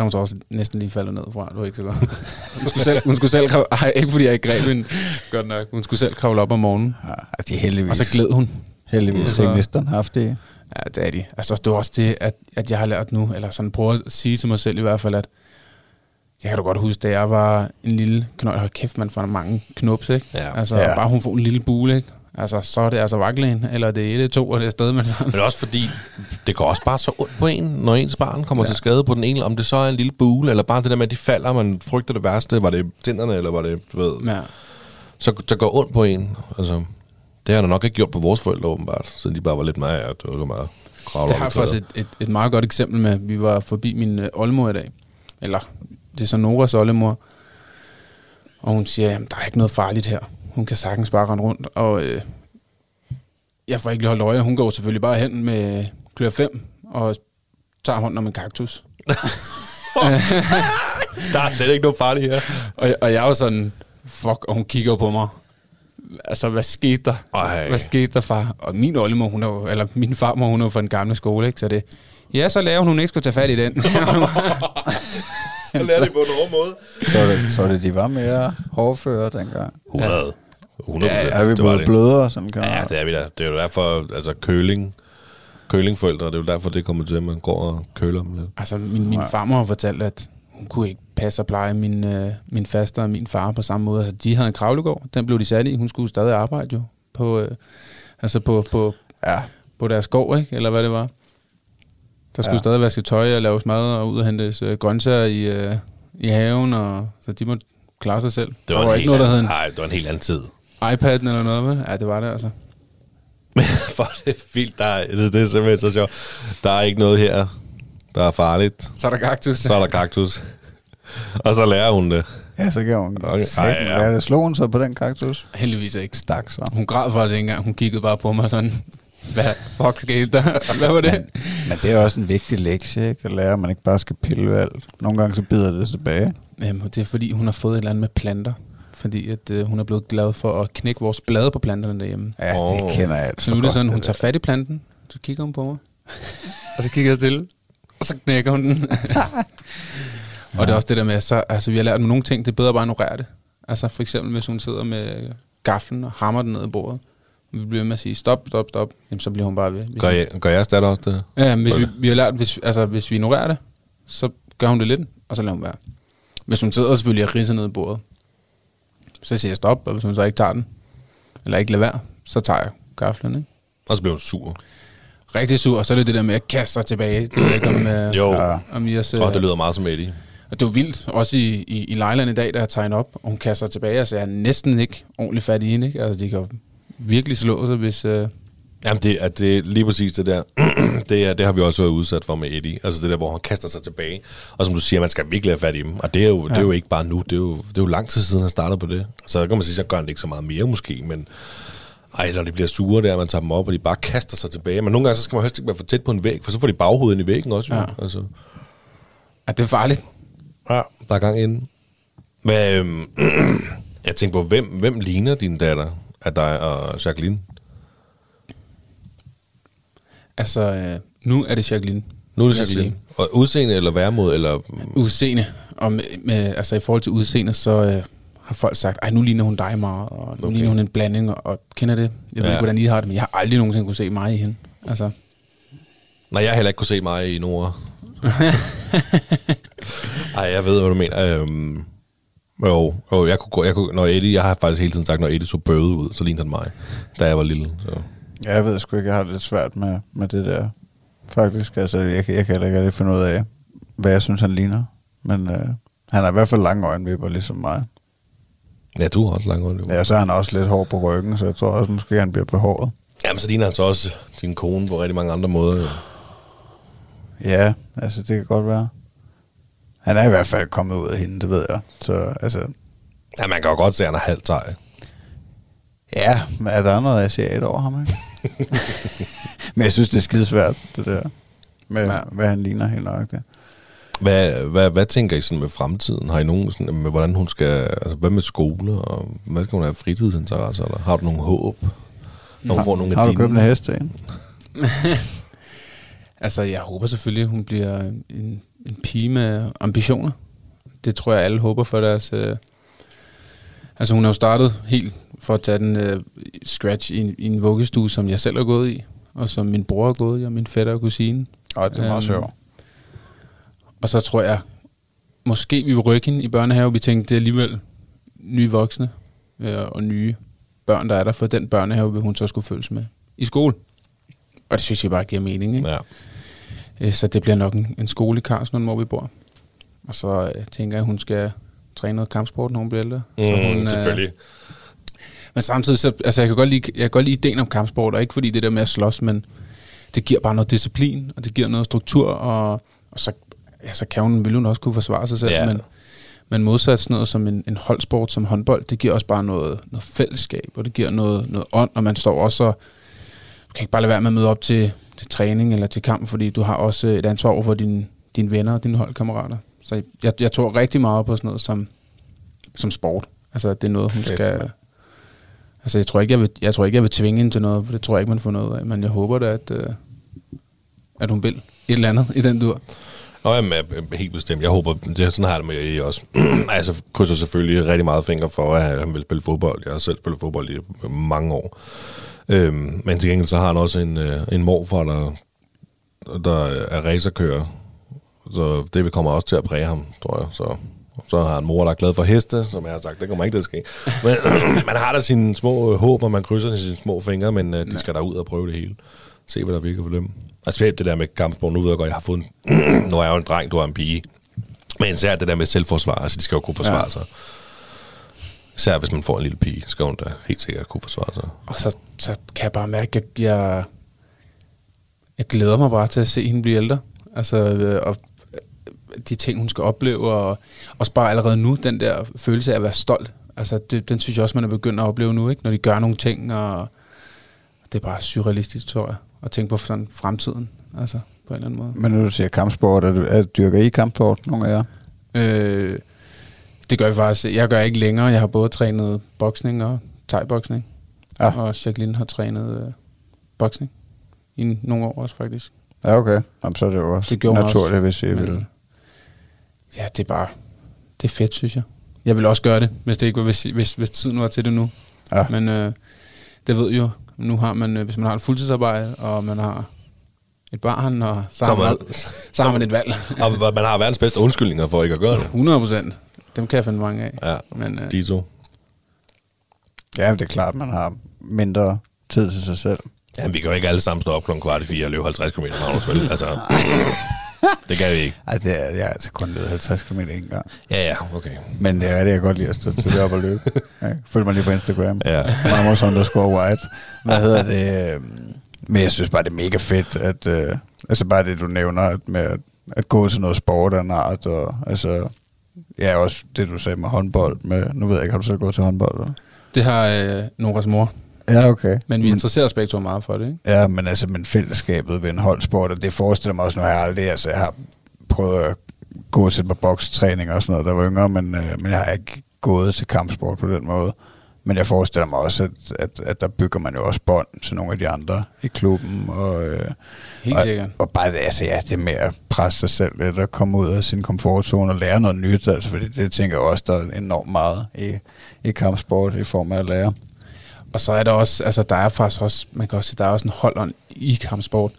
er hun så også næsten lige faldet ned fra, det var ikke så godt. Hun skulle selv, hun skulle selv kravle, ej, ikke fordi jeg ikke greb hende, godt nok, hun skulle selv kravle op om morgenen, ja altså, de er heldigvis, og så gled hun. heldigvis Så- ikke misteren haft det. Ja, det er de. Altså, det er også det, at, at jeg har lært nu, eller sådan prøver at sige til mig selv i hvert fald, at jeg kan da godt huske, da jeg var en lille knold, hold kæft, man får mange knups, ikke? Ja. Altså, Ja. bare hun får en lille bule, ikke? Altså, så er det altså vaklen, eller det er et, det to, og det er afsted, men sådan. Men også fordi, det går også bare så ondt på en, når ens barn kommer ja. Til skade på den ene, om det så er en lille bule, eller bare det der med, at de falder, man frygter det værste, var det tænderne, eller var det, du ved, Ja. så det går ondt på en. Altså, det har der nok ikke gjort på vores forældre, åbenbart, siden de bare var lidt meget, ja, det var meget Det har faktisk et, et, et meget godt eksempel med. Vi var forbi min øh, oldemor i dag. Eller, det er så Noras oldemor. Og hun siger, at der er ikke noget farligt her. Hun kan sagtens bare rende rundt. Og øh, jeg får ikke lige holdt øje. Hun går selvfølgelig bare hen med klør 5 og tager hånden om en kaktus. Der er slet ikke noget farligt her. Og, og jeg er jo sådan, fuck, og hun kigger på mig. Altså, hvad skete der? Ej. Hvad skete der, far? Og min oldemor, hun er jo, eller min farmor, hun er jo fra den gamle skole, ikke? Så det, ja, så laver hun, hun ikke skulle tage fat i den. Jeg lærer det på en hård måde. Så er det, så er det de var mere hårdføre dengang. 100. 100 Ja, ja, Er vi både det. blødere, som kan Ja, det er vi da. Det er jo derfor, altså køling kølingforældre, det er jo derfor, det kommer til, at man går og køler dem lidt. Altså, min, min farmor har fortalt, at hun kunne ikke passe og pleje min, øh, min faster og min far på samme måde. Altså, de havde en kravlegård, den blev de sat i. Hun skulle stadig arbejde jo på, øh, altså på, på, Ja, på deres gård, ikke? eller hvad det var. Der skulle Ja. stadig vaske tøj og laves mad og ud og hentes øh, grøntsager i, øh, i haven, og, så de måtte klare sig selv. Det der var, var en ikke noget, der hed en nej, det var en helt anden tid. iPad eller noget, vel? Ja, det var det altså. Men for det er vildt, der er, det, det er simpelthen så sjovt. Der er ikke noget her, der er farligt. Så er der kaktus. Så er der kaktus. og så lærer hun det. ja så kan hun Okay. Ej, ja. Det? Slog hun så på den kaktus? Heldigvis ikke. Stak så. Hun græd faktisk ikke engang. Hun kiggede bare på mig sådan, hvad fuck skete der? Hvad var det? Men det er også en vigtig lektie, ikke? At lære, at man ikke bare skal pille ved alt. Nogle gange så bider det tilbage. Jamen, det er fordi, hun har fået et eller andet med planter. Fordi at, øh, hun er blevet glad for at knække vores blade på planterne derhjemme. Ja, Åh. det kender jeg alt Så nu er det sådan, hun der. tager fat i planten, så kigger hun på mig, og så kigger jeg til, og så knækker hun den. og det er også det der med, så, altså vi har lært nogle ting, det er bedre bare at ignorere det. Altså for eksempel, hvis hun sidder med gaflen og hammer den ned i bordet, vi bliver ved med at sige, stop, stop, stop, jamen så bliver hun bare ved. Hvis Gør, jeg, gør jeres datter også det? Ja, men hvis vi, vi har lært, hvis, altså, hvis vi ignorerer det, så gør hun det lidt, og så lader hun være. Hvis hun sidder selvfølgelig og ridser ned i bordet, så siger jeg stop, og hvis hun så ikke tager den, eller ikke lader være, så tager jeg gaflen, ikke? Og så bliver hun sur. Rigtig sur, og så er det det der med at kaste sig tilbage. Det ved ikke om, øh, Jo, Ja. om I har set. og det lyder meget som Eddie. Og det var vildt, også i, i, i Lejland i dag, der jeg tegnet op, og hun kaster sig tilbage, og så er jeg næsten ikke ordentligt fat i hende, ikke? Altså, de kan virkelig slå sig, hvis... Øh, Jamen, det er, det er lige præcis det der. det, er, det har vi også været udsat for med Eddie. Altså det der, hvor han kaster sig tilbage. Og som du siger, man skal virkelig have fat i dem. Og det er jo, ja. det er jo ikke bare nu. Det er, jo, det er jo lang tid siden, han startede på det. Så kan man sige, så gør han det ikke så meget mere måske. Men ej, når de bliver sure der, man tager dem op, og de bare kaster sig tilbage. Men nogle gange, så skal man helst ikke være for tæt på en væg, for så får de baghovedet ind i væggen også. Jo. Ja. Altså, at det er farligt. ja. Der er gang inden. Hvad, øhm, jeg tænker på, hvem, hvem ligner din datter af dig og Jacqueline? Altså, øh, nu er det Jacqueline. Nu er det Jacqueline. Og udseende eller værmod, eller... Udseende. Og med, med, altså i forhold til udseende, så øh, har folk sagt, ej, nu ligner hun dig meget, og nu Okay. okay. ligner hun en blanding, og, og kender det. Jeg ved Ja. ikke, hvordan I har det, men jeg har aldrig nogensinde kunne se mig i hende. Altså, Nej, jeg har heller ikke kunne se mig i Nora. Ej, jeg ved, hvad du mener. Øhm, jo, jo, jeg kunne, gå- jeg kunne, når Eddie, jeg har faktisk hele tiden sagt, når Eddie så bøvet ud, så lignede han mig, da jeg var lille. Så. Ja, jeg ved sgu ikke, jeg har det lidt svært med, med det der. Faktisk, altså, jeg, kan- jeg kan heller ikke rigtig finde ud af, hvad jeg synes, han ligner. Men øh, han har i hvert fald lange øjenvipper, ligesom mig. Ja, du har også lange øjne. Ja, så er han også lidt hård på ryggen, så jeg tror også, måske han bliver behåret. Jamen, så ligner han så også din kone på rigtig mange andre måder. jo. Ja, altså det kan godt være. Han er i hvert fald kommet ud af hende, det ved jeg. Så altså, Ja, man kan jo godt se, at han er halvt teg. ja, men er der noget asiat over ham, ikke? men jeg synes, det er skidesvært, det der. Med, ja. Hvad han ligner helt nok det. Hvad, hvad, hvad tænker I sådan med fremtiden? Har I nogen sådan, med, hvordan hun skal... Altså, hvad med skole, og hvad skal hun have fritidsinteresser? Eller har du nogen håb? Når hun får nogle har af du dine? købt en hest til altså, jeg håber selvfølgelig, hun bliver en, en pige med ambitioner. Det tror jeg, alle håber for deres... Øh, altså, hun har jo startet helt for at tage den øh, scratch i, en- i en vuggestue, som jeg selv har gået i, og som min bror har gået i, og min fætter og kusine. Åh, det er meget Øhm, sjovt. Og så tror jeg, måske vi vil rykke hende i børnehave. Vi tænkte, det er alligevel nye voksne øh, og nye børn, der er der, for den børnehave vil hun så skulle følges med i skole. Og det synes jeg bare giver mening. Ikke? Ja. Øh, Så det bliver nok en, en skole i Karlslund, hvor vi bor. Og så øh, tænker jeg, at hun skal træne noget kampsport, når hun bliver ældre. så hun, Mm, øh, selvfølgelig. Men samtidig, så, altså jeg kan, godt lide, jeg kan godt lide ideen om kampsport, og ikke fordi det der med at slås, men det giver bare noget disciplin, og det giver noget struktur, og, og så, ja, så kan hun, vil hun også kunne forsvare sig selv, Ja. men, men modsat sådan noget som en, en holdsport som håndbold, det giver også bare noget, noget fællesskab, og det giver noget, noget ånd, og man står også og, du kan ikke bare lade være med at møde op til, til træning eller til kamp, fordi du har også et ansvar over for dine, dine venner og dine holdkammerater. Så jeg, jeg tror rigtig meget på sådan noget som, som sport. Altså, det er noget, hun Fedt, skal... mand. Altså, jeg tror, ikke, jeg, vil, jeg tror ikke, jeg vil tvinge hende til noget, for det tror jeg ikke, man får noget af. Men jeg håber da, at, øh, at hun vil et eller andet i den dur. Nå, jamen, jeg- jeg- helt bestemt. Jeg håber, det er sådan har det med I også. altså, krydser selvfølgelig rigtig meget fingre for, at han vil spille fodbold. Jeg har selv spillet fodbold i mange år. Øhm, men til gengæld så har han også en, øh, en morfar, der der er racerkører. Så det kommer også til at præge ham, tror jeg. Så, så har en mor, der er glad for heste, som jeg har sagt, det kommer ikke til at ske. Men man har da sine små håb, og man krydser sine små fingre, men uh, de skal der ud og prøve det hele. Se, hvad der virker for dem. Altså det der med kampsport, nu ved jeg godt, jeg har fået en, nu er jeg jo en dreng, du er en pige. Men især det der med selvforsvar, altså de skal jo kunne forsvare ja. sig. Især hvis man får en lille pige, skal hun da helt sikkert kunne forsvare sig. Og så, så kan jeg bare mærke, at jeg, jeg glæder mig bare til at se hende blive ældre. Altså, øh, og øh, de ting, hun skal opleve, og også bare allerede nu, den der følelse af at være stolt. Altså, det, den synes jeg også, man er begyndt at opleve nu, ikke? når de gør nogle ting, og det er bare surrealistisk, tror jeg, at tænke på sådan fremtiden, altså på en eller anden måde. Men når du siger kampsport, er du, er, dyrker I kampsport, nogle af jer? Øh, det gør jeg faktisk. Jeg gør ikke længere. Jeg har både trænet boksning og thai-boksning. Ja. Og Jacqueline har trænet øh, boksning i nogle år også, faktisk. Ja, okay. Jamen, så er det jo også det naturligt, også, hvis I vil. Ja, det er bare... Det er fedt, synes jeg. Jeg vil også gøre det, hvis, det ikke var, hvis, hvis, hvis tiden var til det nu. Ja. Men øh, det ved jo, nu har man, øh, hvis man har et fuldtidsarbejde, og man har et barn, og så, så, har, man, så, så har man et valg. og man har verdens bedste undskyldninger for ikke at gøre det. 100 procent. Dem kan jeg finde mange af. Ja, Men, øh, de to. Ja, det er klart, man har mindre tid til sig selv. Ja, vi kan jo ikke alle sammen stå op kl. kvart i fire og løbe 50 km vel? Altså, det kan vi ikke. Ej, det er, jeg har altså kun løbet 50 km en gang. Ja, ja, okay. Men det er det, jeg godt lide at stå til op og løbe. Ja, følg mig lige på Instagram. Ja. Mamos underscore white. Hvad hedder det? Men jeg synes bare, det er mega fedt, at, øh, altså bare det, du nævner, at med at, at gå til noget sport af en art, og altså, ja, også det, du sagde med håndbold. Med, nu ved jeg ikke, har du selv gået til håndbold? Eller? Det har øh, Noras mor. Ja, okay. Men vi interesserer os begge to meget for det, ikke? Ja, men altså, men fællesskabet ved en holdsport, og det forestiller mig også, nu har jeg aldrig, altså, jeg har prøvet at gå til på bokstræning og sådan noget, der var yngre, men, øh, men jeg har ikke gået til kampsport på den måde. Men jeg forestiller mig også, at, at, at der bygger man jo også bånd til nogle af de andre i klubben. Og, øh, Helt og, sikkert. Og bare altså, ja, det med at presse sig selv lidt og komme ud af sin komfortzone og lære noget nyt. Altså, fordi det tænker jeg også, der er enormt meget i, i kampsport i form af at lære. Og så er der også, altså der er faktisk også, man kan også sige, der er også en holdånd i kampsport.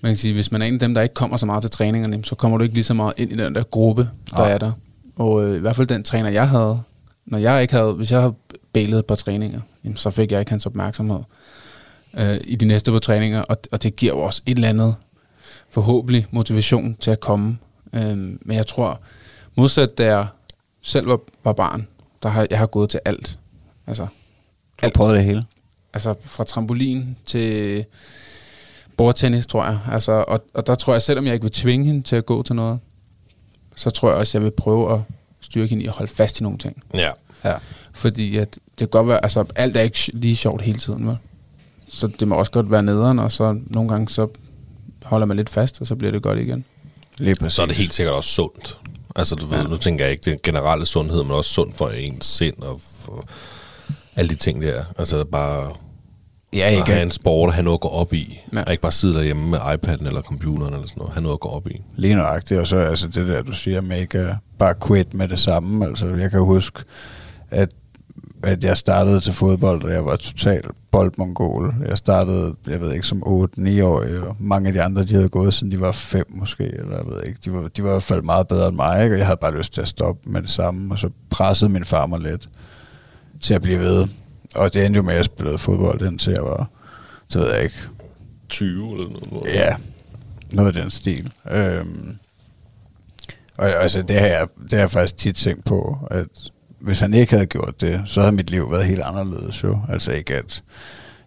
Man kan sige, hvis man er en af dem, der ikke kommer så meget til træningerne, så kommer du ikke lige så meget ind i den der gruppe, der ja. er der. Og øh, i hvert fald den træner, jeg havde, når jeg ikke havde, hvis jeg havde bailet på træninger, jamen, så fik jeg ikke hans opmærksomhed øh, i de næste på træninger, og, og det giver jo også et eller andet forhåbentlig motivation til at komme. Øh, men jeg tror, modsat da jeg selv var, var barn, der har jeg har gået til alt. Altså, du har prøvet det hele? Altså fra trampolin til bordtennis, tror jeg. Altså, og, og der tror jeg, selvom jeg ikke vil tvinge hende til at gå til noget, så tror jeg også, jeg vil prøve at styrke hende i at holde fast i nogle ting. Ja. ja. Fordi at det kan godt være, altså alt er ikke lige sjovt hele tiden, vel? Så det må også godt være nederen, og så nogle gange så holder man lidt fast, og så bliver det godt igen. Lige præcis. Så er det helt sikkert også sundt. Altså, du ja. ved, nu tænker jeg ikke den generelle sundhed, men også sundt for ens sind og for alle de ting der. Altså bare ja, ikke. at have en sport og have noget at gå op i. Ja. Og ikke bare sidde derhjemme med iPad'en eller computeren eller sådan noget. Have noget at gå op i. Lige nøjagtigt. Og så altså det der, du siger med ikke bare quit med det samme. Altså jeg kan huske, at at jeg startede til fodbold, og jeg var total boldmongol. Jeg startede, jeg ved ikke, som 8-9 år, og mange af de andre, de havde gået, siden de var 5 måske, eller jeg ved ikke. De var, de var i hvert fald meget bedre end mig, ikke? og jeg havde bare lyst til at stoppe med det samme, og så pressede min far mig lidt til at blive ved. Og det endte jo med, at jeg spillede fodbold, indtil jeg var, så ved jeg ikke. 20 eller noget? Ja, noget af den stil. Øhm, og altså, det har, jeg, det har jeg faktisk tit tænkt på, at hvis han ikke havde gjort det, så havde mit liv været helt anderledes jo. Altså ikke at,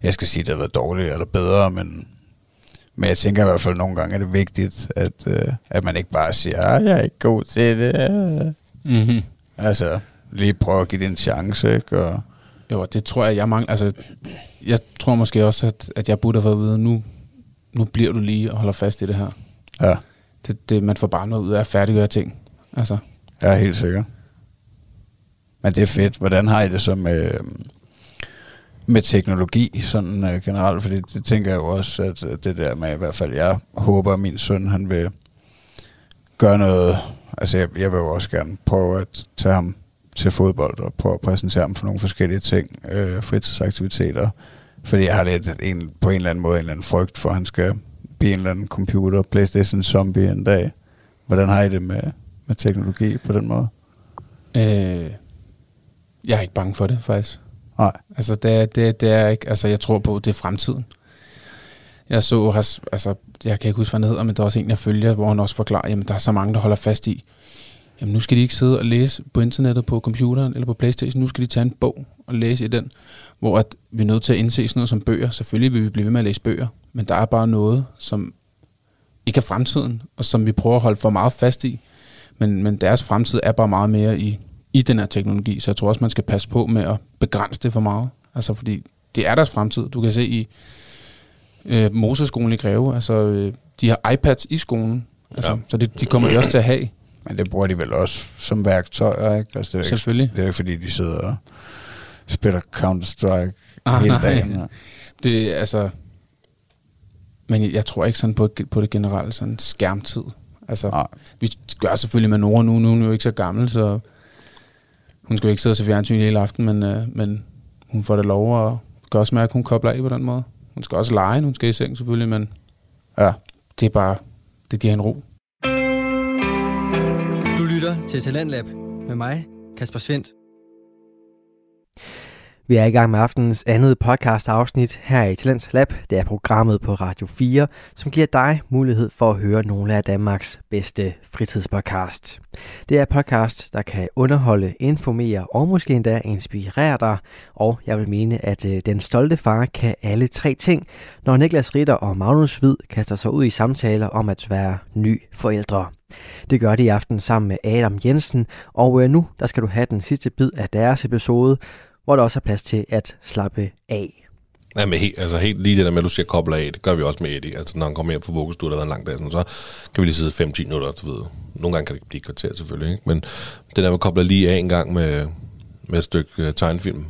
jeg skal sige, at det havde været dårligt eller bedre, men, men jeg tænker i hvert fald, at nogle gange er det vigtigt, at, øh, at man ikke bare siger, at jeg er ikke god til det. Mm-hmm. Altså, lige prøve at give det en chance, ikke? Og jo, det tror jeg, jeg mangler. Altså, jeg tror måske også, at, at jeg burde have at vide, nu, nu bliver du lige og holder fast i det her. Ja. Det, det, man får bare noget ud af at færdiggøre ting. Altså. Ja, helt sikkert. Men det er fedt. Hvordan har I det så med, med teknologi sådan øh, generelt? Fordi det tænker jeg jo også, at øh, det der med i hvert fald, jeg håber, at min søn han vil gøre noget. Altså jeg, jeg vil jo også gerne prøve at tage ham til fodbold og prøve at præsentere ham for nogle forskellige ting, øh, fritidsaktiviteter. Fordi jeg har lidt en, på en eller anden måde en eller anden frygt for, at han skal blive en eller anden computer, Playstation zombie en dag. Hvordan har I det med, med teknologi på den måde? Øh, jeg er ikke bange for det, faktisk. Nej. Altså, det, er- det, det er ikke, altså, jeg tror på, det er fremtiden. Jeg så, altså, jeg kan ikke huske, hvad han hedder, men der er også en, jeg følger, hvor han også forklarer, jamen, der er så mange, der holder fast i, jamen, nu skal de ikke sidde og læse på internettet, på computeren eller på Playstation, nu skal de tage en bog og læse i den, hvor at vi er nødt til at indse sådan noget som bøger. Selvfølgelig vil vi blive ved med at læse bøger, men der er bare noget, som ikke er fremtiden, og som vi prøver at holde for meget fast i. Men, men deres fremtid er bare meget mere i, i den her teknologi, så jeg tror også, man skal passe på med at begrænse det for meget. Altså fordi det er deres fremtid. Du kan se i øh, Moseskolen i Greve, altså øh, de har iPads i skolen, altså, Ja. så det, de kommer de også til at have, Men det bruger de vel også som værktøjer, ikke? Altså, det, er jo ikke, selvfølgelig. det er jo ikke, fordi de sidder og spiller Counter-Strike Ah, hele nej. dagen. Ja. Det er altså... Men jeg, jeg tror ikke sådan på, på det generelle sådan skærmtid. Altså, Nej. vi gør selvfølgelig med Nora nu, nu er hun jo ikke så gammel, så hun skal jo ikke sidde og se fjernsyn hele aften, men, øh, men hun får det lov at gøre også mærke, at hun kobler af på den måde. Hun skal også lege, hun skal i seng selvfølgelig, men ja. det er bare, det giver en ro. Du lytter til Talentlab med mig, Kasper Svendt. Vi er i gang med aftenens andet podcast afsnit her i Talent Lab. Det er programmet på Radio 4, som giver dig mulighed for at høre nogle af Danmarks bedste fritidspodcast. Det er podcast, der kan underholde, informere og måske endda inspirere dig. Og jeg vil mene, at øh, den stolte far kan alle tre ting, når Niklas Ritter og Magnus Hvid kaster sig ud i samtaler om at være ny forældre. Det gør de i aften sammen med Adam Jensen, og øh, nu der skal du have den sidste bid af deres episode, hvor der også er plads til at slappe af. Ja, men helt, altså helt lige det der med, at du siger kobler af, det gør vi også med Eddie. Altså når han kommer hjem fra vuggestue, der har været en lang dag, sådan, så kan vi lige sidde 5-10 minutter, du ved. Nogle gange kan det blive et kvarter selvfølgelig, ikke? Men det der med at koble lige af en gang med, med et stykke uh, tegnefilm,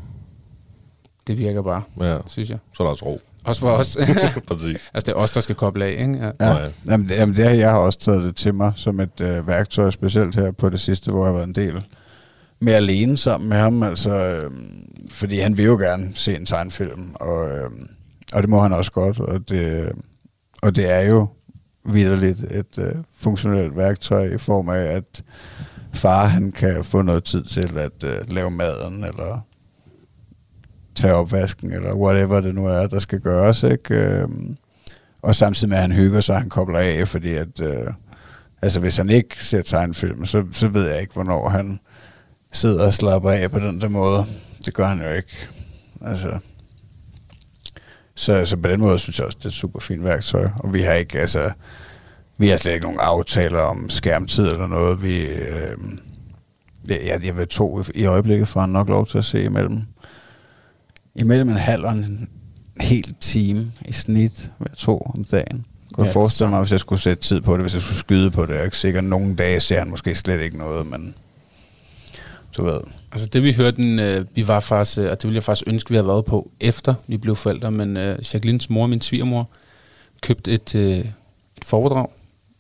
Det virker bare, ja, synes jeg. så er der også ro. Også for os. Præcis. altså, det er os, der skal koble af, ikke? Ja. Ja. Nej. Jamen, det, jamen det, har- jeg har også taget det til mig som et øh, værktøj, specielt her på det sidste, hvor jeg har været en del mere alene sammen med ham. Altså, øh, fordi han vil jo gerne se en tegnfilm, og, øh, og det må han også godt. Og det, og det er jo vidderligt et øh, funktionelt værktøj i form af, at far han kan få noget tid til at øh, lave maden, eller tage opvasken, eller whatever det nu er, der skal gøres. Ikke? Øh, og samtidig med, at han hygger sig, han kobler af, fordi at, øh, altså hvis han ikke ser tegnfilm, så, så ved jeg ikke, hvornår han sidder og slapper af på den der måde. Det gør han jo ikke. Altså, så, så på den måde synes jeg også, det er et super fint værktøj. Og vi har ikke, altså, vi har slet ikke nogen aftaler om skærmtid eller noget. Vi, øh, jeg, jeg vil to i, i øjeblikket, for han nok lov til at se imellem. Imellem en halv og en hel time i snit, jeg tro, om dagen. Kunne Ja, jeg forestille mig, hvis jeg skulle sætte tid på det, hvis jeg skulle skyde på det. Jeg er ikke sikker, nogle dage ser han måske slet ikke noget, men du ved. Altså det vi hørte, den, øh, vi var faktisk, øh, og det ville jeg faktisk ønske, vi havde været på, efter vi blev forældre, men øh, Jacquelines mor, min svigermor, købte et, øh, et foredrag,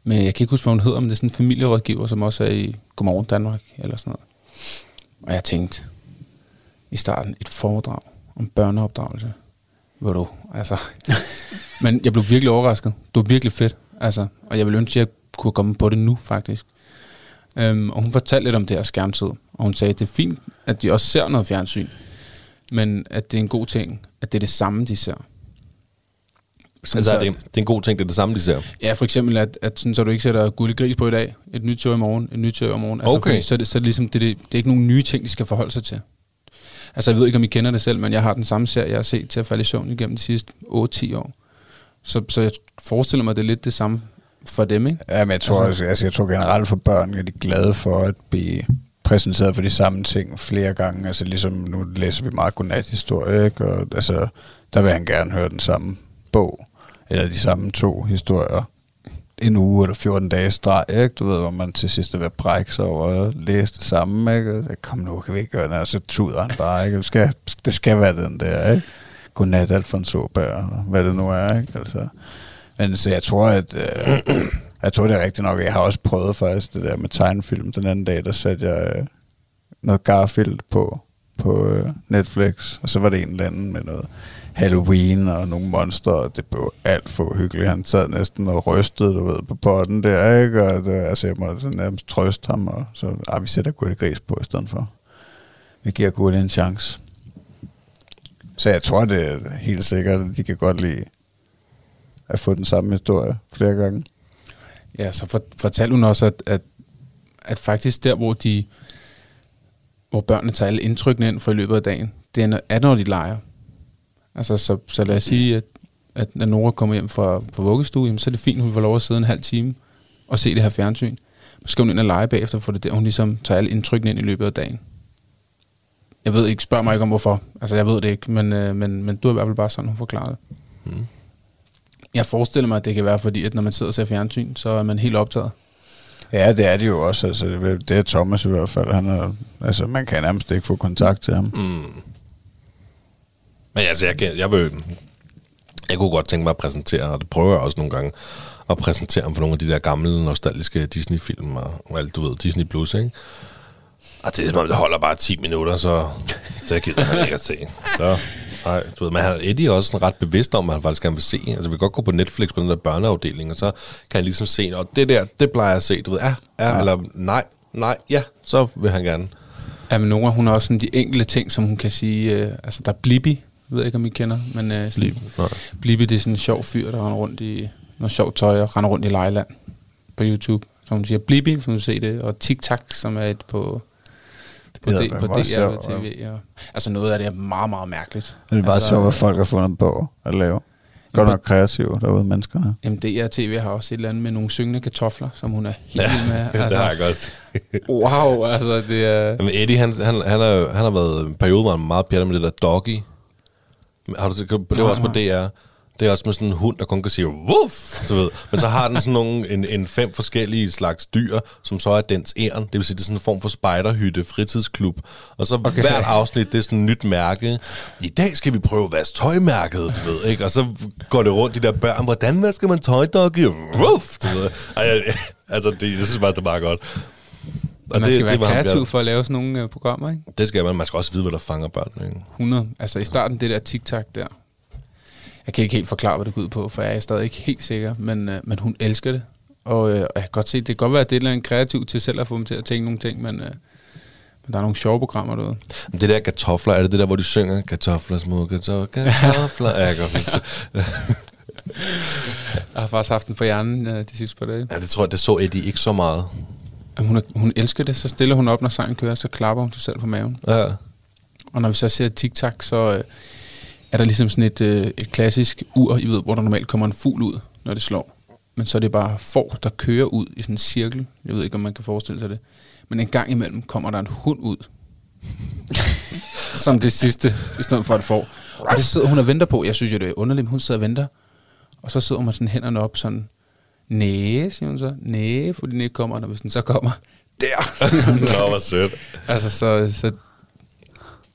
men jeg kan ikke huske, hvad hun hedder, men det er sådan en familierådgiver, som også er i Godmorgen Danmark, eller sådan noget. Og jeg tænkte i starten, et foredrag om børneopdragelse. Ved du, altså. men jeg blev virkelig overrasket. Det var virkelig fedt. Altså, og jeg ville ønske, at jeg kunne komme på det nu, faktisk. Øhm, og hun fortalte lidt om det her skærmtid, og hun sagde, at det er fint, at de også ser noget fjernsyn, men at det er en god ting, at det er det samme, de ser. Sådan Altså, så- det, det er en god ting, det er det samme, de ser. Ja, for eksempel, at, at sådan, så du ikke sætter gullig gris på i dag, et nyt tøj i morgen, et nyt tøj i morgen. Altså, Okay. så, er det, så er det ligesom, det, det, det er ikke nogen nye ting, de skal forholde sig til. Altså, jeg ved ikke, om I kender det selv, men jeg har den samme serie, jeg har set til at falde i søvn igennem de sidste 8-10 år. Så, så jeg forestiller mig, at det er lidt det samme for dem, ikke? Ja, men jeg tror, Altså- altså, jeg tror generelt for børn er de glade for at blive præsenteret for de samme ting flere gange. Altså ligesom, nu læser vi meget godnat-historie, ikke? Og altså, der vil han gerne høre den samme bog, eller de samme to historier en uge eller 14 dage streg, ikke? Du ved, hvor man til sidst er ved at brække sig over at læse det samme, ikke? Kom nu, kan vi ikke gøre det? Og så tuder han bare, ikke? Det skal, det skal være den der, ikke? Godnat, Alfons Åberg, og hvad det nu er, ikke? Altså. Men så jeg tror, at... Øh, jeg tror, det er rigtigt nok. Jeg har også prøvet faktisk det der med tegnefilm. Den anden dag, der satte jeg øh, noget Garfield på, på øh, Netflix, og så var det en eller anden med noget Halloween og nogle monster, og det blev alt for hyggeligt. Han sad næsten og rystede, du ved, på potten der, ikke? Og det, altså, jeg måtte nærmest trøste ham, og så, ah, vi sætter Gurli Gris på i stedet for. Vi giver Gurli en chance. Så jeg tror, det er helt sikkert, at de kan godt lide at få den samme historie flere gange. Ja, så for, fortalte hun også, at, at, at faktisk der, hvor de hvor børnene tager alle indtrykkene ind for i løbet af dagen, det er, er når de leger. Altså, så, så lad os sige, at, at når Nora kommer hjem fra, fra vuggestue, jamen, så er det fint, hun får lov at sidde en halv time og se det her fjernsyn. Så skal hun ind og lege bagefter, for det der, hun ligesom tager alle indtrykkene ind i løbet af dagen. Jeg ved ikke, spørg mig ikke om hvorfor. Altså, jeg ved det ikke, men, øh, men, men du er i hvert fald bare sådan, hun forklarer det. Mm. Jeg forestiller mig, at det kan være fordi, at når man sidder og ser fjernsyn, så er man helt optaget. Ja, det er det jo også. Altså, det er Thomas i hvert fald. Han er, altså, man kan nærmest ikke få kontakt til ham. Mm. Men altså, jeg, jeg, vil, jeg kunne godt tænke mig at præsentere, og det prøver jeg også nogle gange, at præsentere ham for nogle af de der gamle, nostalgiske Disney-film og, og alt, du ved, Disney Plus, ikke? Og det er som om, det holder bare 10 minutter, så, så jeg gider han ikke at se. Så, nej, du ved, men han, Eddie er også ret bevidst om, at han faktisk gerne vil se. Altså, vi kan godt gå på Netflix på den der børneafdeling, og så kan han ligesom se, og det der, det plejer jeg at se, du ved, ja, ja, ja. eller nej, nej, ja, så vil han gerne. Ja, men Nora, hun har også sådan de enkelte ting, som hun kan sige, øh, altså der er Blippi, jeg ved ikke, om I kender, men øh, sådan, Blippi, det er sådan en sjov fyr, der render rundt i noget sjovt tøj og render rundt i Lejland på YouTube. Så hun siger Blippi, så hun se det, og TikTok, som er et på på, det, på DR og TV. Ja. Altså noget af det er meget, meget mærkeligt. Det er bare altså, så, hvad folk har fundet på at lave. Godt nok kreative derude, menneskerne. Jamen, DR TV har også et eller andet med nogle syngende kartofler, som hun er helt ja, med. Altså, det har jeg godt. wow, altså det er... Jamen Eddie, han, han, han, er, han har været en periode, hvor han meget pjatter med det der doggy. Har du, det var også på DR. Det er også med sådan en hund, der kun kan sige wuff, så ved. Men så har den sådan nogle, en, en fem forskellige slags dyr, som så er dens æren. Det vil sige, det er sådan en form for spejderhytte, fritidsklub. Og så okay. hvert afsnit, det er sådan et nyt mærke. I dag skal vi prøve at vaske tøjmærket, du ved, ikke? Og så går det rundt de der børn. Hvordan vasker man tøj, doggy? Wuff, du ved. Ej, altså, det, jeg synes bare, det er meget godt. Og man det, skal være det kreativ for at lave sådan nogle uh, programmer, ikke? Det skal man. Man skal også vide, hvad der fanger børn, ikke? 100. Altså i starten, det der TikTok der, jeg kan ikke helt forklare, hvad det går ud på, for jeg er stadig ikke helt sikker, men, øh, men hun elsker det. Og, øh, og jeg kan godt se, det kan godt være, at det er en kreativ til selv at få dem til at tænke nogle ting, men, øh, men der er nogle sjove programmer derude. Men det der kartofler, er det det der, hvor de synger kartofler, små kartofler, kartofler? ja, jeg kan Jeg har faktisk haft den på hjernen øh, de sidste par dage. Ja, det tror jeg, det så Eddie ikke så meget. Jamen, hun, er, hun elsker det, så stiller hun op, når sangen kører, så klapper hun sig selv på maven. Ja. Og når vi så ser TikTok, så... Øh, er der ligesom sådan et, øh, et klassisk ur, I ved, hvor der normalt kommer en fugl ud, når det slår. Men så er det bare får, der kører ud i sådan en cirkel. Jeg ved ikke, om man kan forestille sig det. Men en gang imellem kommer der en hund ud. som det sidste, i stedet for at får. Og det sidder hun og venter på. Jeg synes jo, det er underligt, hun sidder og venter. Og så sidder med sådan hænderne op sådan, Næ, siger hun så. Næ, fordi den ikke kommer, og hvis den så kommer, der. Nå, hvor sødt. altså, så, så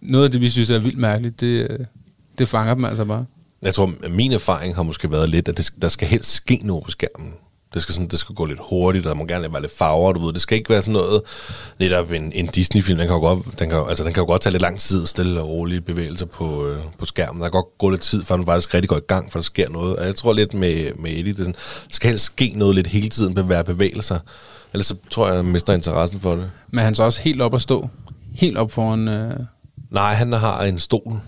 noget af det, vi synes er vildt mærkeligt, det, øh, det fanger dem altså bare. Jeg tror, at min erfaring har måske været lidt, at det, der skal helst ske noget på skærmen. Det skal, sådan, det skal gå lidt hurtigt, og der må gerne være lidt farver, du ved. Det skal ikke være sådan noget, netop en, en Disney-film, den kan, jo godt, den, kan, altså, den kan jo godt tage lidt lang tid, stille og rolige bevægelser på, øh, på skærmen. Der kan godt gå lidt tid, før den faktisk rigtig går i gang, for der sker noget. Og jeg tror lidt med, med Eddie, det sådan, der skal helst ske noget lidt hele tiden, hver bevægelser. Ellers så tror jeg, at jeg mister interessen for det. Men han så også helt op at stå? Helt op foran... Øh... Nej, han har en stol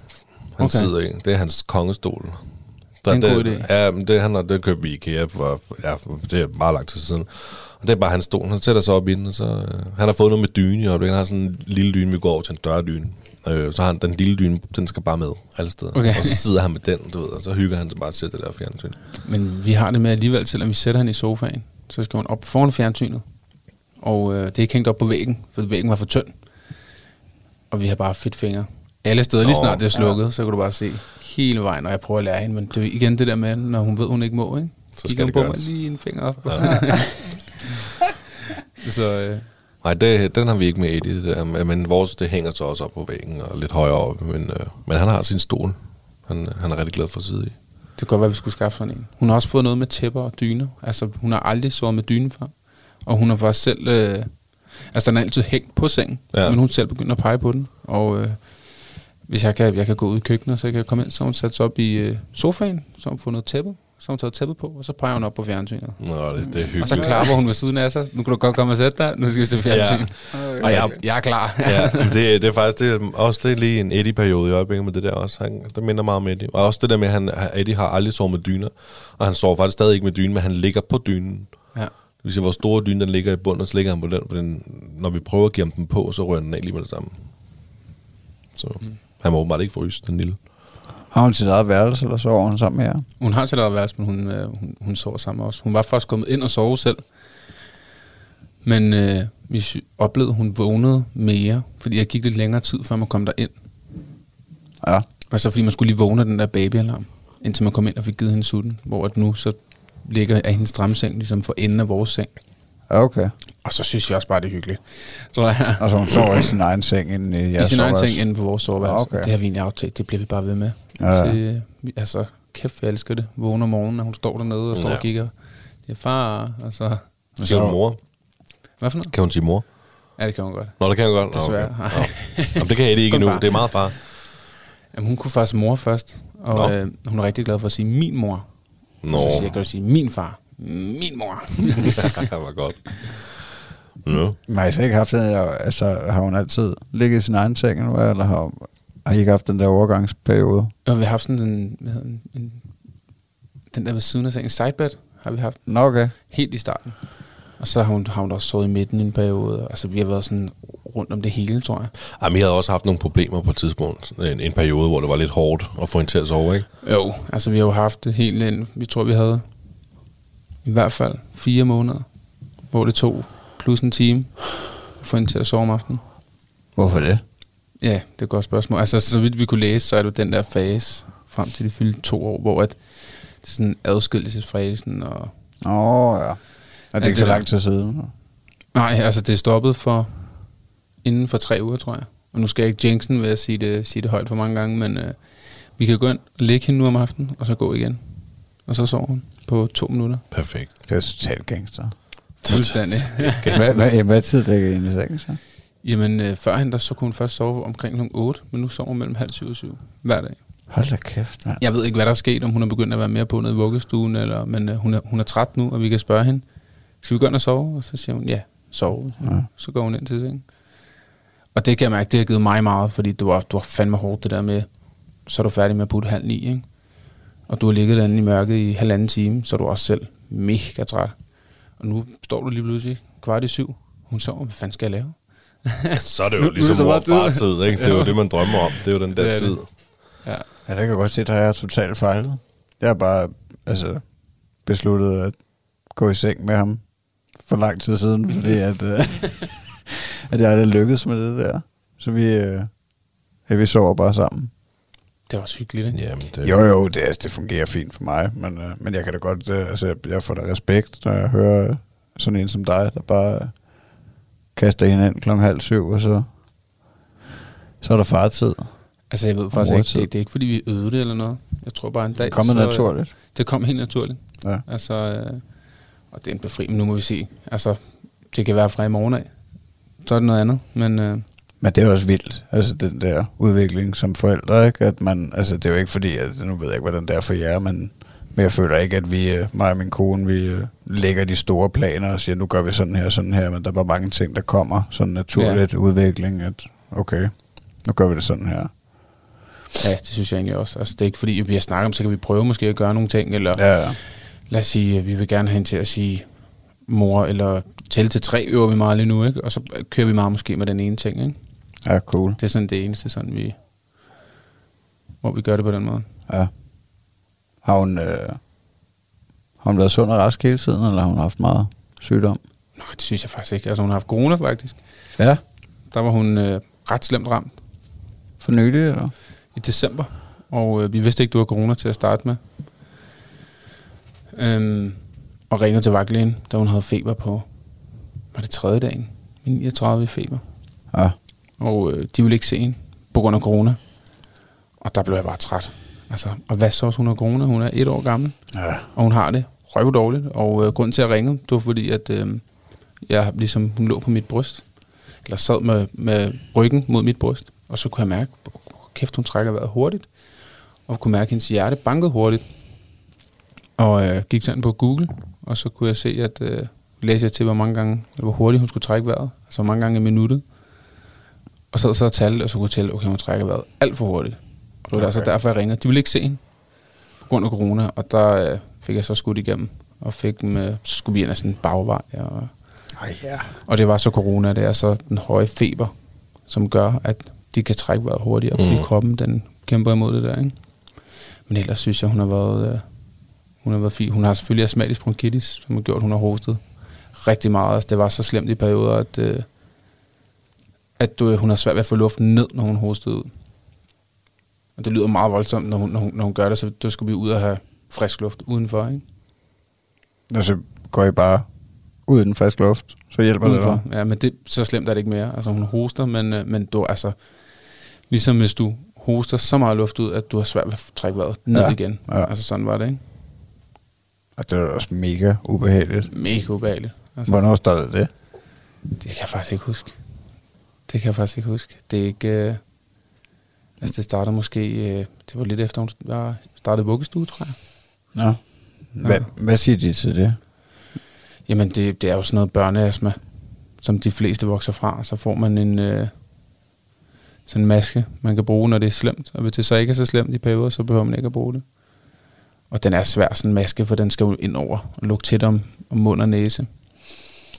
han okay. sidder i. Det er hans kongestol. Der, det er en god idé. Ja, men det, han har, det i IKEA for, ja, for, det er meget lang tid siden. Og det er bare hans stol. Han sætter sig op i den, og så... Øh, han har fået noget med dyne, og han har sådan en lille dyne, vi går over til en dørdyne. Øh, så har han den lille dyne, den skal bare med alle steder. Okay. Og så sidder han med den, du ved, og så hygger han sig bare at sætte det der fjernsyn. Men vi har det med alligevel, selvom vi sætter han i sofaen, så skal han op foran fjernsynet. Og øh, det er ikke hængt op på væggen, for væggen var for tynd. Og vi har bare fedt fingre alle steder. Lige snart det er slukket, ja. så kan du bare se hele vejen, når jeg prøver at lære hende. Men det er igen det der med, når hun ved, hun ikke må, ikke? Så skal det på mig lige en finger op. Ja. så, øh. Nej, det, den har vi ikke med i det der, men vores det hænger så også op på væggen og lidt højere op, men, øh, men han har sin stol. Han, han er rigtig glad for at sidde i. Det kan godt være, at vi skulle skaffe sådan en. Hun har også fået noget med tæpper og dyner. Altså, hun har aldrig sovet med dyne før. Og hun har faktisk selv... Øh, altså, den er altid hængt på sengen, ja. men hun selv begyndt at pege på den. Og øh, hvis jeg kan, jeg kan gå ud i køkkenet, så kan jeg komme ind, så hun sat sig op i øh, sofaen, så har hun fundet tæppe, så har hun taget tæppet på, og så peger hun op på fjernsynet. Nå, det, det er Og så hyggeligt. klapper hun ved siden af sig. Nu kan du godt komme og sætte dig. Nu skal vi se fjernsyn. Ja. Og jeg, jeg er klar. ja, det, det er faktisk det, er også det er lige en Eddie-periode i øjeblikket med det der også. Han, det minder meget om Eddie. Og også det der med, at han, Eddie har aldrig sovet med dyner. Og han sover faktisk stadig ikke med dynen, men han ligger på dynen. Ja. Det vil sige, hvor store dyne den ligger i bunden, og så ligger han på den, for den, når vi prøver at give ham den på, så rører den af lige med det samme. Så mm. Han må åbenbart ikke fryse, den lille. Har hun sit eget værelse, eller sover hun sammen med jer? Hun har sit eget værelse, men hun, øh, hun, hun sover sammen med os. Hun var faktisk kommet ind og sove selv. Men øh, vi oplevede, at hun vågnede mere, fordi jeg gik lidt længere tid, før man kom der ind. Ja. Og så fordi man skulle lige vågne af den der babyalarm, indtil man kom ind og fik givet hende sutten. Hvor at nu så ligger er hendes stramseng ligesom for enden af vores seng. Okay. Og så synes jeg også bare, det er hyggeligt. Så jeg, Altså hun sover i sin egen seng inden i i jeres sin egen seng inde på vores soveværelse. Ah, Okay. okay. Det har vi egentlig aftalt, det bliver vi bare ved med. Ja. Til, altså, kæft, jeg elsker det. Vågner om morgenen, og hun står dernede og står Ja. og kigger. Det er far, altså... Siger hun mor? Hvad for noget? Kan hun sige mor? Ja, det kan hun godt. Nå, det kan jeg godt. Desværre. Okay. Nå. Jamen, det kan Eddie ikke far. Det er meget far. Jamen, hun kunne faktisk mor først, og Nå. øh, hun er rigtig glad for at sige min mor. Nå, Og så siger jeg, kan du sige min far? Min mor. det var godt. Nå. Men har I så ikke haft den der, altså har hun altid ligget i sin egen seng, eller hvad, eller har, har I ikke haft den der overgangsperiode? og vi har haft sådan en, hvad hedder den, en, den der ved siden af sengen, sidebed, har vi haft Nå, okay. helt i starten. Og så har hun, har hun også sovet i midten i en periode. Altså, vi har været sådan rundt om det hele, tror jeg. Jamen, vi havde også haft nogle problemer på et tidspunkt. En, en periode, hvor det var lidt hårdt at få hende til at sove, ikke? Jo, altså vi har jo haft det helt ind. Vi tror, vi havde i hvert fald fire måneder, hvor det tog plus en time at få hende til at sove om aftenen. Hvorfor det? Ja, det er et godt spørgsmål. Altså, så vidt vi kunne læse, så er det den der fase frem til de fyldte to år, hvor at det er sådan adskillelsesfasen og... Nå, ja. Er det Ja, ikke så det er- lang tid siden? Nej, altså det er stoppet for inden for tre uger, tror jeg. Og nu skal jeg ikke jinxen ved at sige det, sige det højt for mange gange, men øh, vi kan gå ind og lægge hende nu om aftenen, og så gå igen. Og så sover hun på to minutter. Perfekt. Det er totalt gangster. Fuldstændig. hvad, hvad, hvad tid ligger I inde i sengen så? Jamen, øh, førhen der, så kunne hun først sove omkring kl. 8, men nu sover hun mellem halv syv og syv hver dag. Hold da kæft, mand. Jeg ved ikke, hvad der er sket, om hun er begyndt at være mere på nede i vuggestuen, eller, men øh, hun, er, hun er træt nu, og vi kan spørge hende, skal vi gå ind og sove? Og så siger hun, ja, sove. Ja. Så går hun ind til sengen. Og det kan jeg mærke, det har givet mig meget, fordi det var, det var fandme hårdt, det der med, så er du færdig med at putte halv ni, ikke? Og du har ligget derinde i mørket i halvanden time, så er du også selv mega træt. Og nu står du lige pludselig kvart i syv. Hun sover, hvad fanden skal jeg lave? Så er det jo er ligesom så mor far tid. ikke? Det er jo det, man drømmer om. Det er jo den der Det er det. tid. Ja. Ja, det kan jeg godt se, at jeg er totalt fejlet. Jeg har bare altså, besluttet at gå i seng med ham for lang tid siden, fordi at, øh, at jeg aldrig lykkedes med det der. Så vi, øh, ja, vi sover bare sammen. Det er også hyggeligt, ikke? Jamen, det, Jo, jo, det, altså, det fungerer fint for mig, men, øh, men jeg kan da godt, øh, altså jeg, jeg får da respekt, når jeg hører sådan en som dig, der bare øh, kaster hende ind klokken halv syv, og så, så er der fartid. Altså, jeg ved faktisk ikke, det, det er ikke, fordi vi øvede det eller noget. Jeg tror bare en dag... Det kommet så, øh, naturligt. Det kom helt naturligt. Ja. Altså, øh, og det er en befrielse, nu må vi se. Altså, det kan være fra i morgen af. Så er det noget andet, men øh, Men det er også vildt, altså den der udvikling som forældre, ikke? At man, altså det er jo ikke fordi, at nu ved jeg ikke, hvordan det er for jer, men, men jeg føler ikke, at vi, øh, mig og min kone, vi øh, lægger de store planer og siger, nu gør vi sådan her, sådan her, men der er bare mange ting, der kommer, sådan naturligt ja. udvikling, at okay, nu gør vi det sådan her. ja, det synes jeg egentlig også. Altså, det er ikke fordi, vi har snakket om, så kan vi prøve måske at gøre nogle ting, eller Ja, ja. lad os sige, vi vil gerne have hende til at sige mor, eller tælle til tre øver vi meget lige nu, ikke? Og så kører vi meget måske med den ene ting, ikke? Ja, cool. Det er sådan det eneste, sådan vi, hvor vi gør det på den måde. Ja. Har hun, øh, har hun været sund og rask hele tiden, eller har hun haft meget sygdom? Nå, det synes jeg faktisk ikke. Altså, hun har haft corona, faktisk. Ja. Der var hun øh, ret slemt ramt For nylig, eller? i december, og øh, vi vidste ikke, du var corona til at starte med. Øhm, og ringede til vagtlægen, da hun havde feber på, var det tredje dagen? 39 i feber. Ja. Og øh, de ville ikke se hende på grund af corona. Og der blev jeg bare træt. Altså, og hvad så, hun har corona? Hun er et år gammel, Ja. og hun har det røv dårligt. Og øh, grunden til at jeg ringede, det var fordi, at øh, jeg, ligesom, hun lå på mit bryst. Eller sad med, med ryggen mod mit bryst. Og så kunne jeg mærke, kæft, hun trækker vejret hurtigt. Og kunne mærke, at hendes hjerte bankede hurtigt. Og øh, gik sådan på Google, og så kunne jeg se, at øh, læse jeg til, hvor mange gange, eller hvor hurtigt hun skulle trække vejret. Altså hvor mange gange i minuttet. Og så så og talte, og så kunne tælle, okay, hun trækker vejret alt for hurtigt. Og det var okay. altså derfor, jeg ringede. De ville ikke se hende på grund af corona, og der øh, fik jeg så skudt igennem, og fik dem, øh, så skulle vi ind af sådan en bagvej, og, Ej, ja. og det var så corona, det er så den høje feber, som gør, at de kan trække vejret hurtigere, fordi Mm. kroppen den kæmper imod det der, ikke? Men ellers synes jeg, hun har været, øh, hun har været fin. Hun har selvfølgelig astmatisk bronkitis, som har gjort, at hun har hostet rigtig meget. Altså, det var så slemt i perioder, at, øh, at du, hun har svært ved at få luften ned, når hun hostede ud. Og det lyder meget voldsomt, når hun, når hun, når hun gør det, så du skal vi ud og have frisk luft udenfor, ikke? Og så går I bare ud i den friske luft, så hjælper det udenfor. dig. Ja, men det, så slemt er det ikke mere. Altså hun hoster, men, øh, men du, altså, ligesom hvis du hoster så meget luft ud, at du har svært ved at trække vejret ned Ja, igen. ja. Altså sådan var det, ikke? Og det er da også mega ubehageligt. Mega ubehageligt. Altså, Hvornår startede det? det kan jeg faktisk ikke huske. Det kan jeg faktisk ikke huske. Det er ikke... Øh, altså det startede måske... Øh, det var lidt efter, hun var, startede vuggestue, tror jeg. Nå. Hvad, Ja. hvad siger de til det? Jamen, det, det er jo sådan noget børneastma, som de fleste vokser fra. Så får man en øh, sådan en maske, man kan bruge, når det er slemt. Og hvis det så ikke er så slemt i perioder, så behøver man ikke at bruge det. Og den er svær, sådan en maske, for den skal jo ind over og lukke til om, om mund og næse.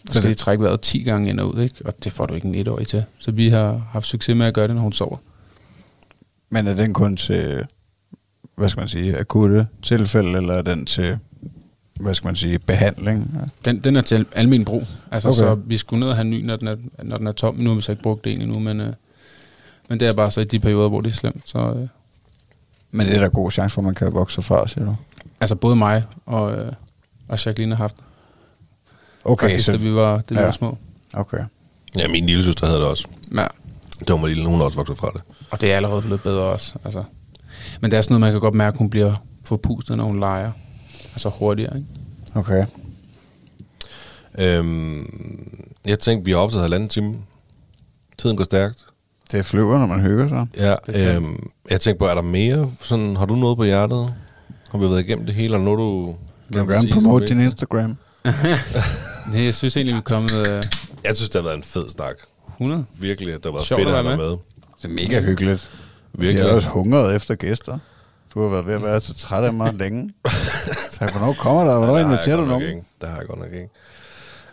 Så skal de trække vejret 10 gange ind og ud, ikke? og det får du ikke en etårig til. Så vi har haft succes med at gøre det, når hun sover. Men er den kun til, hvad skal man sige, akutte tilfælde, eller er den til, hvad skal man sige, behandling? Den, den er til almen brug. Altså, Okay. så vi skulle ned og have ny, når den er, når den er tom. Nu har vi så ikke brugt det egentlig nu, men, øh, men det er bare så i de perioder, hvor det er slemt. Så, øh, Men det er der god chance for, at man kan vokse fra, siger du? Altså både mig og, øh, og Jacqueline har haft det, Okay, faktisk, da så, vi var, da vi ja. var små. okay. Ja, min lille søster havde det også. Ja, Det var mig lille, hun også vokset fra det. og det er allerede blevet bedre også. Altså. Men det er sådan noget, man kan godt mærke, at hun bliver forpustet, når hun leger. Altså hurtigere, ikke? Okay. Øhm, jeg tænkte, vi har optaget halvanden time. Tiden går stærkt. Det flyver, når man hygger sig. Ja, øhm, jeg tænkte på, er der mere? Sådan, har du noget på hjertet? Har vi været igennem det hele, eller noget, du... Jeg vil gerne promote din Instagram. Nej, jeg synes egentlig, vi er kommet øh, Jeg synes, det har været en fed snak. 100. Virkelig, det har været Sjovt fedt at at være have dig med. Det er mega hyggeligt. Vi Virkelig. er også hungret efter gæster. Du har været ved at være så træt af mig længe. Så hvornår kommer der? Hvornår har jeg inviterer du godt nok nogen? ikke. Det har jeg godt nok ikke.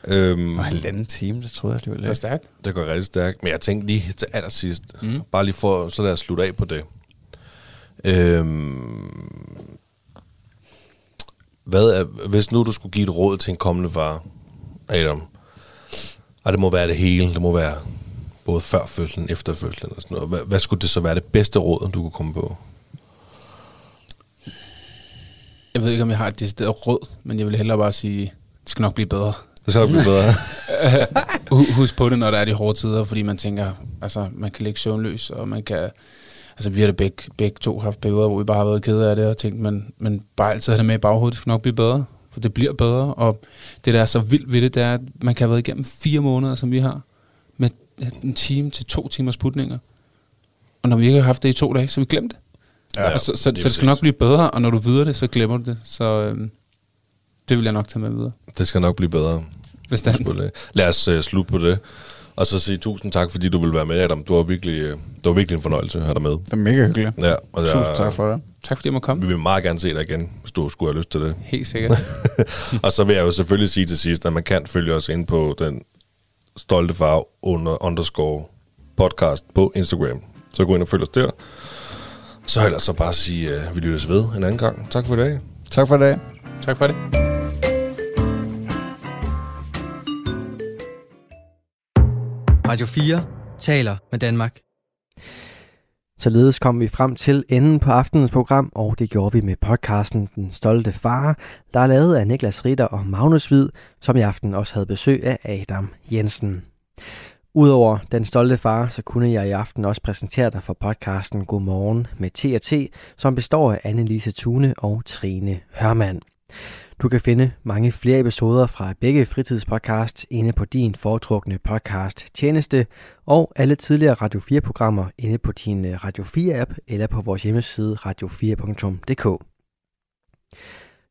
Øhm, Og halvanden time, det troede jeg, det var Det er lidt. stærkt. det går rigtig stærkt. Men jeg tænkte lige til allersidst, mm. bare lige for så lad os slutte af på det. Øhm, hvad er, hvis nu du skulle give et råd til en kommende far, Adam, og det må være det hele, det må være både før fødslen, efter fødslen og sådan noget. Hvad, hvad skulle det så være det bedste råd, du kunne komme på? Jeg ved ikke, om jeg har et decideret råd, men jeg vil hellere bare sige, det skal nok blive bedre. Det skal nok blive bedre. Hu- Husk på det, når der er de hårde tider, fordi man tænker, altså man kan ligge søvnløs, og man kan, altså vi har det begge, begge to haft perioder, hvor vi bare har været kede af det, og tænkt, men, men bare altid have det med i baghovedet, det skal nok blive bedre, for det bliver bedre, og det der er så vildt ved det, det er, at man kan have været igennem fire måneder, som vi har, med en time til to timers putninger, og når vi ikke har haft det i to dage, så vi glemt det. Ja, og så, så, lige så det skal nok blive bedre, og når du videre det, så glemmer du det, så øhm, det vil jeg nok tage med videre. det skal nok blive bedre. Selvfølgelig. Lad os uh, slutte på det. Og så sige tusind tak, fordi du vil være med, Adam. Du var virkelig, uh, det var virkelig en fornøjelse at have dig med. Det er mega hyggeligt. Ja, og Tusind tak for det. Tak fordi jeg måtte komme. Vi vil meget gerne se dig igen, hvis du skulle have lyst til det. Helt sikkert. og så vil jeg jo selvfølgelig sige til sidst, at man kan følge os ind på den stolte far under underscore podcast på Instagram. Så gå ind og følg os der. Så ellers så bare sige, at vi lyttes ved en anden gang. Tak for i dag. Tak for i dag. tak for det. Radio 4 taler med Danmark. Således kom vi frem til enden på aftenens program, og det gjorde vi med podcasten Den Stolte Far, der er lavet af Niklas Ritter og Magnus Hvid, som i aften også havde besøg af Adam Jensen. Udover Den Stolte Far, så kunne jeg i aften også præsentere dig for podcasten Godmorgen med T&T, som består af Annelise Tune og Trine Hørmand. Du kan finde mange flere episoder fra begge fritidspodcasts inde på din foretrukne podcast tjeneste, og alle tidligere Radio 4-programmer inde på din øh, Radio 4-app eller på vores hjemmeside radio4.dk.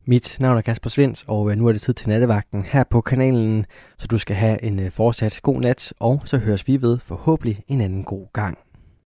Mit navn er Kasper Svens, og øh, nu er det tid til nattevagten her på kanalen, så du skal have en øh, fortsat god nat, og så høres vi ved forhåbentlig en anden god gang.